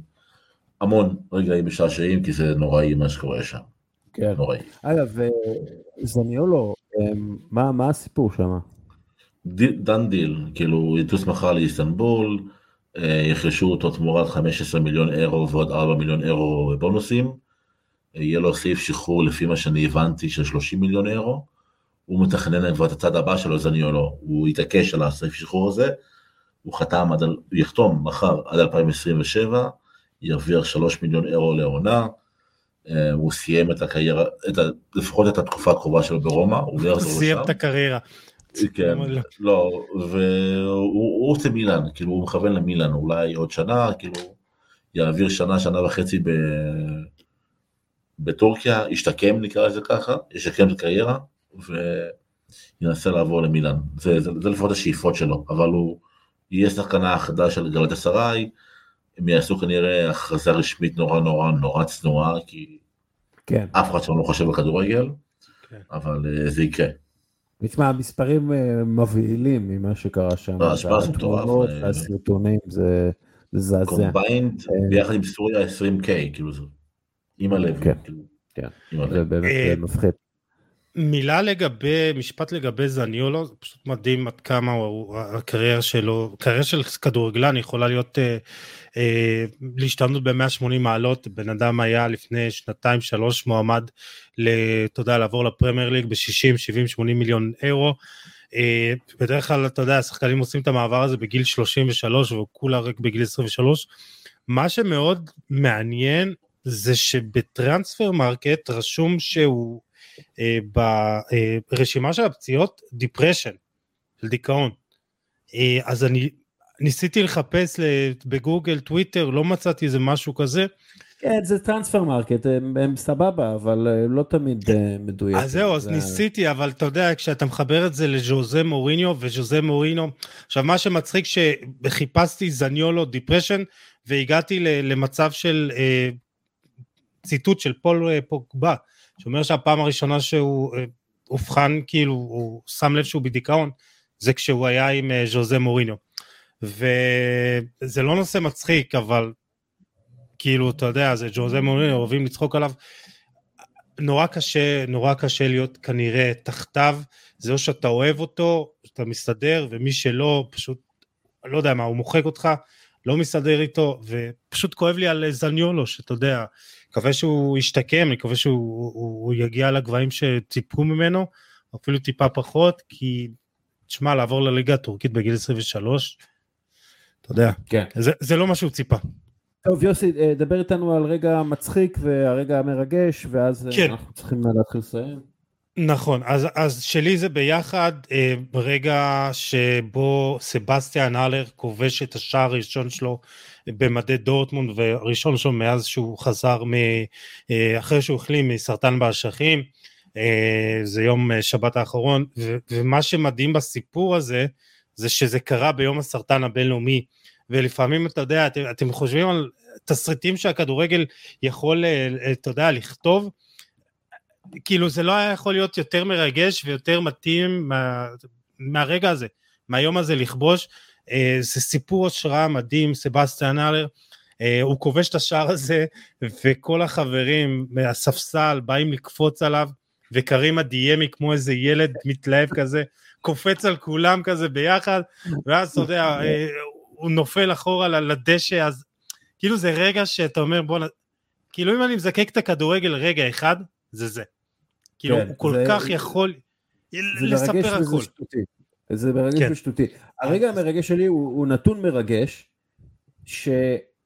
המון רגעים משעשעים, כי זה נוראי מה שקורה שם. כן. נוראי. אגב, אה, זניולו, אה, מה, מה הסיפור שם? done deal, כאילו יטוס מחר לאיסטנבול, אה, ירכשו אותו תמורת 15 מיליון אירו ועוד 4 מיליון אירו בונוסים, יהיה לו סעיף שחרור לפי מה שאני הבנתי של 30 מיליון אירו, הוא מתכנן כבר את הצעד הבא שלו זניולו, הוא יתעקש על הסעיף שחרור הזה, הוא חתם עד, הוא יחתום מחר עד 2027, ירוויח 3 מיליון אירו לעונה, אה, הוא סיים את הקריירה, את ה, לפחות את התקופה הקרובה שלו ברומא, הוא לא הוא יחזור לשם. סיים את הקריירה. כן, למה לא? לא, והוא הוא רוצה מילאן, כאילו הוא מכוון למילאן, אולי עוד שנה, כאילו יעביר שנה, שנה וחצי ב... בטורקיה, ישתקם נקרא לזה ככה, ישקם את הקריירה, וינסה לעבור למילאן. זה, זה, זה לפחות השאיפות שלו, אבל הוא יהיה שחקנה החדש של גלאטסראיי, הם יעשו כנראה הכרזה רשמית נורא נורא נורא צנועה, כי כן. אף אחד שם לא חושב בכדורגל, כן. אבל אה, זה יקרה. תשמע, המספרים אה, מבהילים ממה שקרה שם. לא, ההשפעה זה מטורף, אה, והסרטונים זה זה זעזע. combined אה. ביחד עם סוריה 20K, כאילו זה, עם הלב, כן. כאילו, כן. זה באמת אה, אה, מפחיד. מילה לגבי, משפט לגבי זניולו, זה פשוט מדהים עד כמה הוא, הקריירה שלו, קריירה של כדורגלן יכולה להיות, אה, אה, להשתנות ב-180 מעלות, בן אדם היה לפני שנתיים שלוש מועמד, אתה יודע, לעבור לפרמייר ליג ב-60, 70, 80 מיליון אירו. אה, בדרך כלל, אתה יודע, השחקנים עושים את המעבר הזה בגיל 33 והוא כולה רק בגיל 23. מה שמאוד מעניין זה שבטרנספר מרקט רשום שהוא אה, ברשימה של הפציעות depression, של דיכאון. אה, אז אני ניסיתי לחפש בגוגל, טוויטר, לא מצאתי איזה משהו כזה. כן, זה טרנספר מרקט, הם הם סבבה, אבל אה, לא תמיד אה, מדויק. אז זהו, אז זה- ניסיתי, אבל אתה יודע, כשאתה מחבר את זה לז'וזה מוריניו, וז'וזה מוריניו, עכשיו מה שמצחיק שחיפשתי זניולו depression, והגעתי למצב של אה, ציטוט של פול אה, פוגבה, שאומר שהפעם הראשונה שהוא אה, אובחן, כאילו, הוא שם לב שהוא בדיכאון, זה כשהוא היה עם אה, ז'וזה מוריניו. וזה לא נושא מצחיק, אבל כאילו, אתה יודע, זה ז'וזה מוריניו, אוהבים לצחוק עליו. נורא קשה, נורא קשה להיות כנראה תחתיו, זה או שאתה אוהב אותו, שאתה מסתדר, ומי שלא, פשוט, לא יודע מה, הוא מוחק אותך, לא מסתדר איתו, ופשוט כואב לי על זניולו, שאתה יודע, מקווה שהוא ישתקם, אני מקווה שהוא הוא, הוא יגיע לגבהים שציפו ממנו, אפילו טיפה פחות, כי, תשמע, לעבור לליגה הטורקית בגיל 23, אתה יודע, כן. זה, זה לא מה שהוא ציפה. טוב, יוסי, אה, דבר איתנו על רגע מצחיק והרגע המרגש, ואז אה, כן. אנחנו צריכים להתחיל לסיים. נכון, אז, אז שלי זה ביחד אה, ברגע שבו סבסטיאן הלר כובש את השער הראשון שלו במדי דורטמונד, והראשון שלו מאז שהוא חזר, מ, אה, אחרי שהוא החלים מסרטן באשכים, אה, זה יום אה, שבת האחרון, ו, ומה שמדהים בסיפור הזה, זה שזה קרה ביום הסרטן הבינלאומי, ולפעמים אתה יודע, אתם, אתם חושבים על תסריטים שהכדורגל יכול, אה, אתה יודע, לכתוב, כאילו זה לא היה יכול להיות יותר מרגש ויותר מתאים מה, מהרגע הזה, מהיום הזה לכבוש. אה, זה סיפור השראה מדהים, סבסטיאן אלר, אה, הוא כובש את השער הזה וכל החברים מהספסל באים לקפוץ עליו וקרימה דיאמי כמו איזה ילד מתלהב כזה, קופץ על כולם כזה ביחד, ואז אתה יודע, אה, הוא נופל אחורה לדשא, אז כאילו זה רגע שאתה אומר בואנה, כאילו אם אני מזקק את הכדורגל רגע אחד, זה זה. כאילו כן, הוא כל זה- כך יכול לספר הכל. שטותי. זה מרגש כן. ושטותי. הרגע המרגש שלי הוא, הוא נתון מרגש,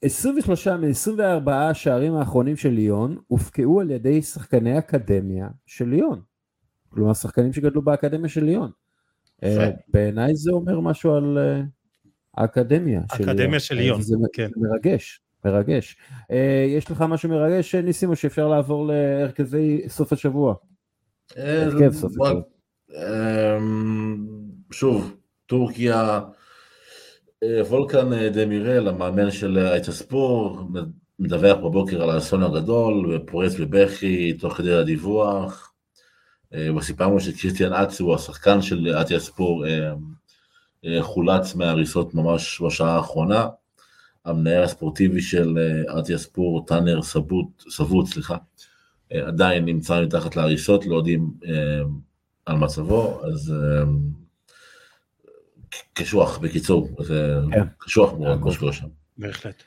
ש-23 מ-24 השערים האחרונים של ליון הופקעו על ידי שחקני אקדמיה של ליון. כלומר, שחקנים שגדלו באקדמיה של ליון. אה, בעיניי זה אומר משהו על אה, האקדמיה של ליון. האקדמיה של ליון, אה, זה, כן. זה מרגש, מרגש. אה, יש לך משהו מרגש, ניסים, או שאפשר לעבור להרכבי סוף השבוע? הרכב סוף השבוע. אמ, שוב, טורקיה, וולקן אה, דמירל, המאמן של אייטספור, מדווח בבוקר על האסון הגדול, ופורץ בבכי תוך כדי הדיווח. אה, וסיפרנו שקריסטיאן אצי הוא השחקן של אטיאספור, אה, אה, חולץ מההריסות ממש בשעה האחרונה. המנהל הספורטיבי של אה, אטיאספור, טאנר סבוט, סבוט, סליחה, אה, עדיין נמצא מתחת להריסות, לא יודעים אה, על מצבו, אז אה, קשוח, בקיצור, זה כן. קשוח מאוד מה שקורה שם. בהחלט.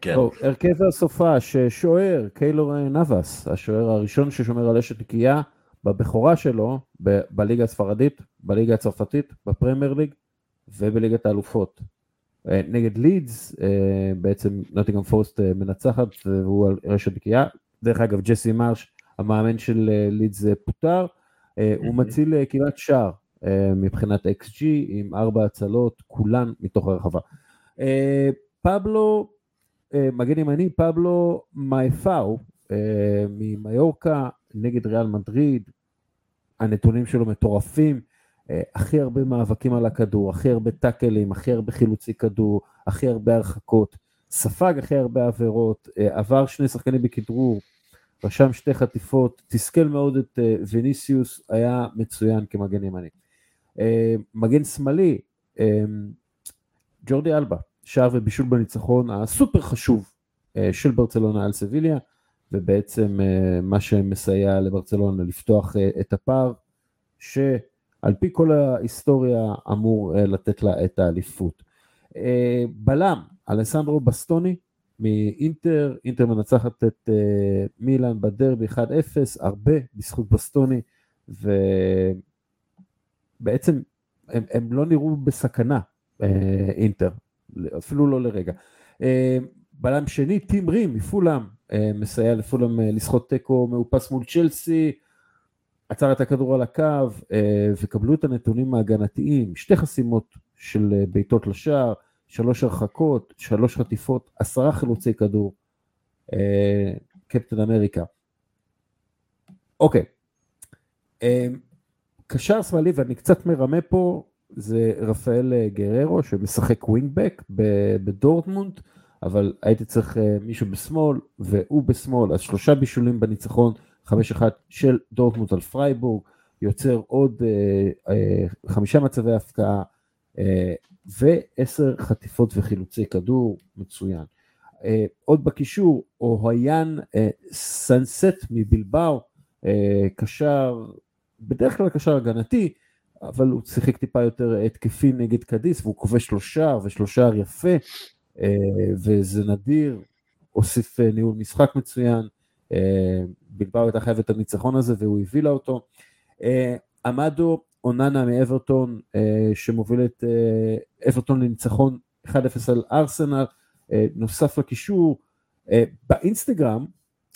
כן, טוב, הרכב הסופש, שוער, קיילור נאבס, השוער הראשון ששומר על אשת נקייה בבכורה שלו ב- בליגה הספרדית, בליגה הצרפתית, בפרמייר ליג ובליגת האלופות. אה, נגד לידס, אה, בעצם נוטינגרם פורסט אה, מנצחת והוא על רשת נקייה. דרך אגב, ג'סי מרש, המאמן של לידס פוטר, הוא. מציל כמעט שער מבחינת XG עם ארבע הצלות, כולן מתוך הרחבה. אה, פבלו אה, מגן ימני פבלו מייפאו אה, ממיורקה נגד ריאל מדריד, הנתונים שלו מטורפים, אה, הכי הרבה מאבקים על הכדור, הכי הרבה טאקלים, הכי הרבה חילוצי כדור, הכי הרבה הרחקות, ספג הכי הרבה עבירות, אה, עבר שני שחקנים בכדרור, רשם שתי חטיפות, תסכל מאוד את אה, ויניסיוס, היה מצוין כמגן ימני. אה, מגן שמאלי, אה, ג'ורדי אלבה, שער ובישול בניצחון הסופר חשוב אה, של ברצלונה על סביליה, ובעצם מה שמסייע לברצלונה לפתוח את הפער, שעל פי כל ההיסטוריה אמור לתת לה את האליפות. בלם, אלסנדרו בסטוני מאינטר, אינטר מנצחת את מילאן בדרבי 1-0, הרבה בזכות בסטוני, ובעצם הם, הם לא נראו בסכנה, אה, אינטר, אפילו לא לרגע. אה, בלם שני, טים רים מפולאם, אה, מסייע לפולאם אה, לסחוט תיקו מאופס מול צ'לסי, עצר את הכדור על הקו, אה, וקבלו את הנתונים ההגנתיים, שתי חסימות של אה, בעיטות לשער, שלוש הרחקות, שלוש חטיפות, עשרה חילוצי כדור, אה, קפטן אמריקה. אוקיי, אה, קשר שמאלי, ואני קצת מרמה פה, זה רפאל אה, גררו שמשחק wingback בדורטמונד, אבל הייתי צריך אה, מישהו בשמאל, והוא בשמאל, אז שלושה בישולים בניצחון, 5-1 של דורטמונד על פרייבורג, יוצר עוד אה, אה, חמישה מצבי הבקעה, אה, ועשר חטיפות וחילוצי כדור, מצוין. אה, עוד בקישור, אוהיאן אה, סנסט מבלבאו, אה, קשר, בדרך כלל קשר הגנתי, אבל הוא שיחק טיפה יותר התקפי נגד קדיס, והוא כובש לו שער, ויש לו שער יפה, אה, וזה נדיר, הוסיף אה, ניהול משחק מצוין, אה, בלבאו הייתה חייבת את הניצחון הזה והוא הביא לה אותו. אה, עמדו אוננה מאברטון, אה, שמוביל את אה, אברטון לניצחון 1-0 על ארסנל, אה, נוסף לקישור, אה, באינסטגרם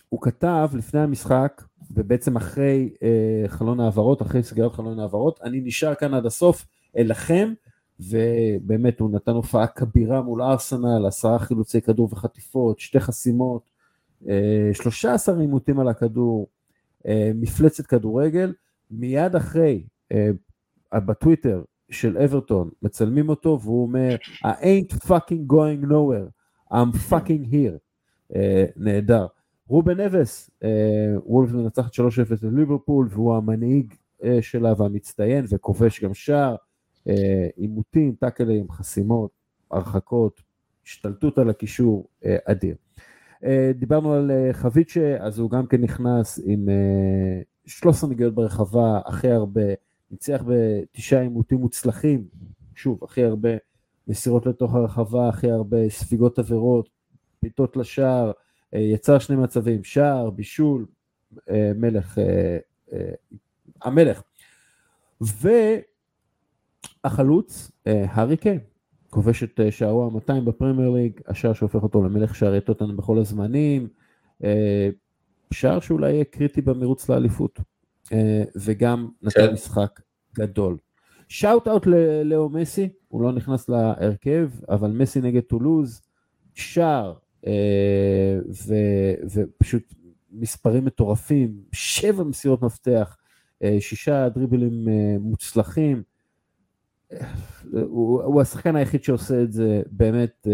הוא כתב לפני המשחק, ובעצם אחרי אה, חלון העברות, אחרי סגירת חלון העברות, אני נשאר כאן עד הסוף, אלחם, ובאמת הוא נתן הופעה כבירה מול ארסנל, עשרה חילוצי כדור וחטיפות, שתי חסימות, אה, 13 עימותים על הכדור, אה, מפלצת כדורגל, מיד אחרי, אה, בטוויטר של אברטון, מצלמים אותו והוא אומר, I ain't fucking going nowhere, I'm fucking here. אה, נהדר. רובן אבס, אה, וולף מנצחת 3-0 לליברפול והוא המנהיג אה, שלה והמצטיין וכובש גם שער, אה, עימותים, טאקלים, חסימות, הרחקות, השתלטות על הקישור, אדיר. דיברנו על חביצ'ה, אז הוא גם כן נכנס עם אה, 13 נגיעות ברחבה, הכי הרבה, ניצח בתשעה עימותים מוצלחים, שוב, הכי הרבה מסירות לתוך הרחבה, הכי הרבה ספיגות עבירות, בעיטות לשער, יצר שני מצבים, שער, בישול, אה, מלך, אה, המלך. והחלוץ, הארי קיין, כובש את שערו ה-200 בפרמייר ליג, השער שהופך אותו למלך שערי טוטן בכל הזמנים, שער שאולי יהיה קריטי במרוץ לאליפות, וגם נתן כן. משחק גדול. שאוט אאוט ללאו מסי, הוא לא נכנס להרכב, אבל מסי נגד טולוז, שער, אה, ו, ופשוט מספרים מטורפים, שבע מסירות מפתח, אה, שישה דריבלים אה, מוצלחים, הוא, הוא השחקן היחיד שעושה את זה באמת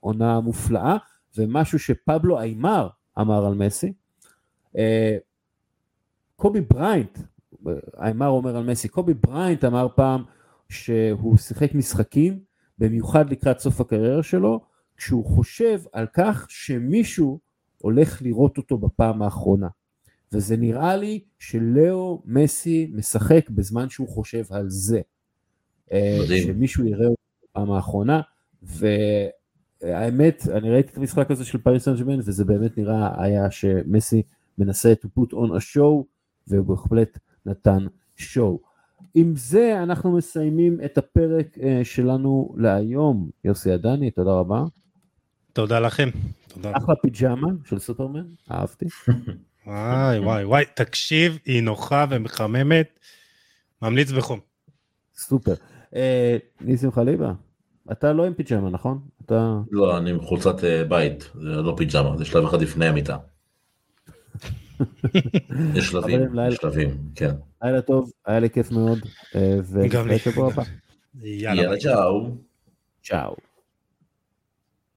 עונה מופלאה, ומשהו שפבלו איימר אמר על מסי, קובי בריינט איימר אומר על מסי, קובי בריינט אמר פעם שהוא שיחק משחקים, במיוחד לקראת סוף הקריירה שלו, כשהוא חושב על כך שמישהו הולך לראות אותו בפעם האחרונה. וזה נראה לי שליאו מסי משחק בזמן שהוא חושב על זה. אה, מדהים. שמישהו יראה אותו בפעם האחרונה, והאמת, אני ראיתי את המשחק הזה של פריס סן וזה באמת נראה היה שמסי מנסה to put on a show, והוא בהחלט נתן שואו. עם זה אנחנו מסיימים את הפרק uh, שלנו להיום. יוסי עדני, תודה רבה. תודה לכם. תודה. אחלה פיג'מה של סופרמן, אהבתי. וואי וואי וואי, תקשיב, היא נוחה ומחממת, ממליץ בחום. סופר. אה, ניסים חליבה, אתה לא עם פיג'מה, נכון? אתה... לא, אני עם חולצת אה, בית, זה לא פיג'מה, זה שלב אחד לפני המיטה. יש שלבים, יש שלבים, כן. לילה טוב, היה לי כיף מאוד, וגם לי. יאללה, צ'או. צ'או.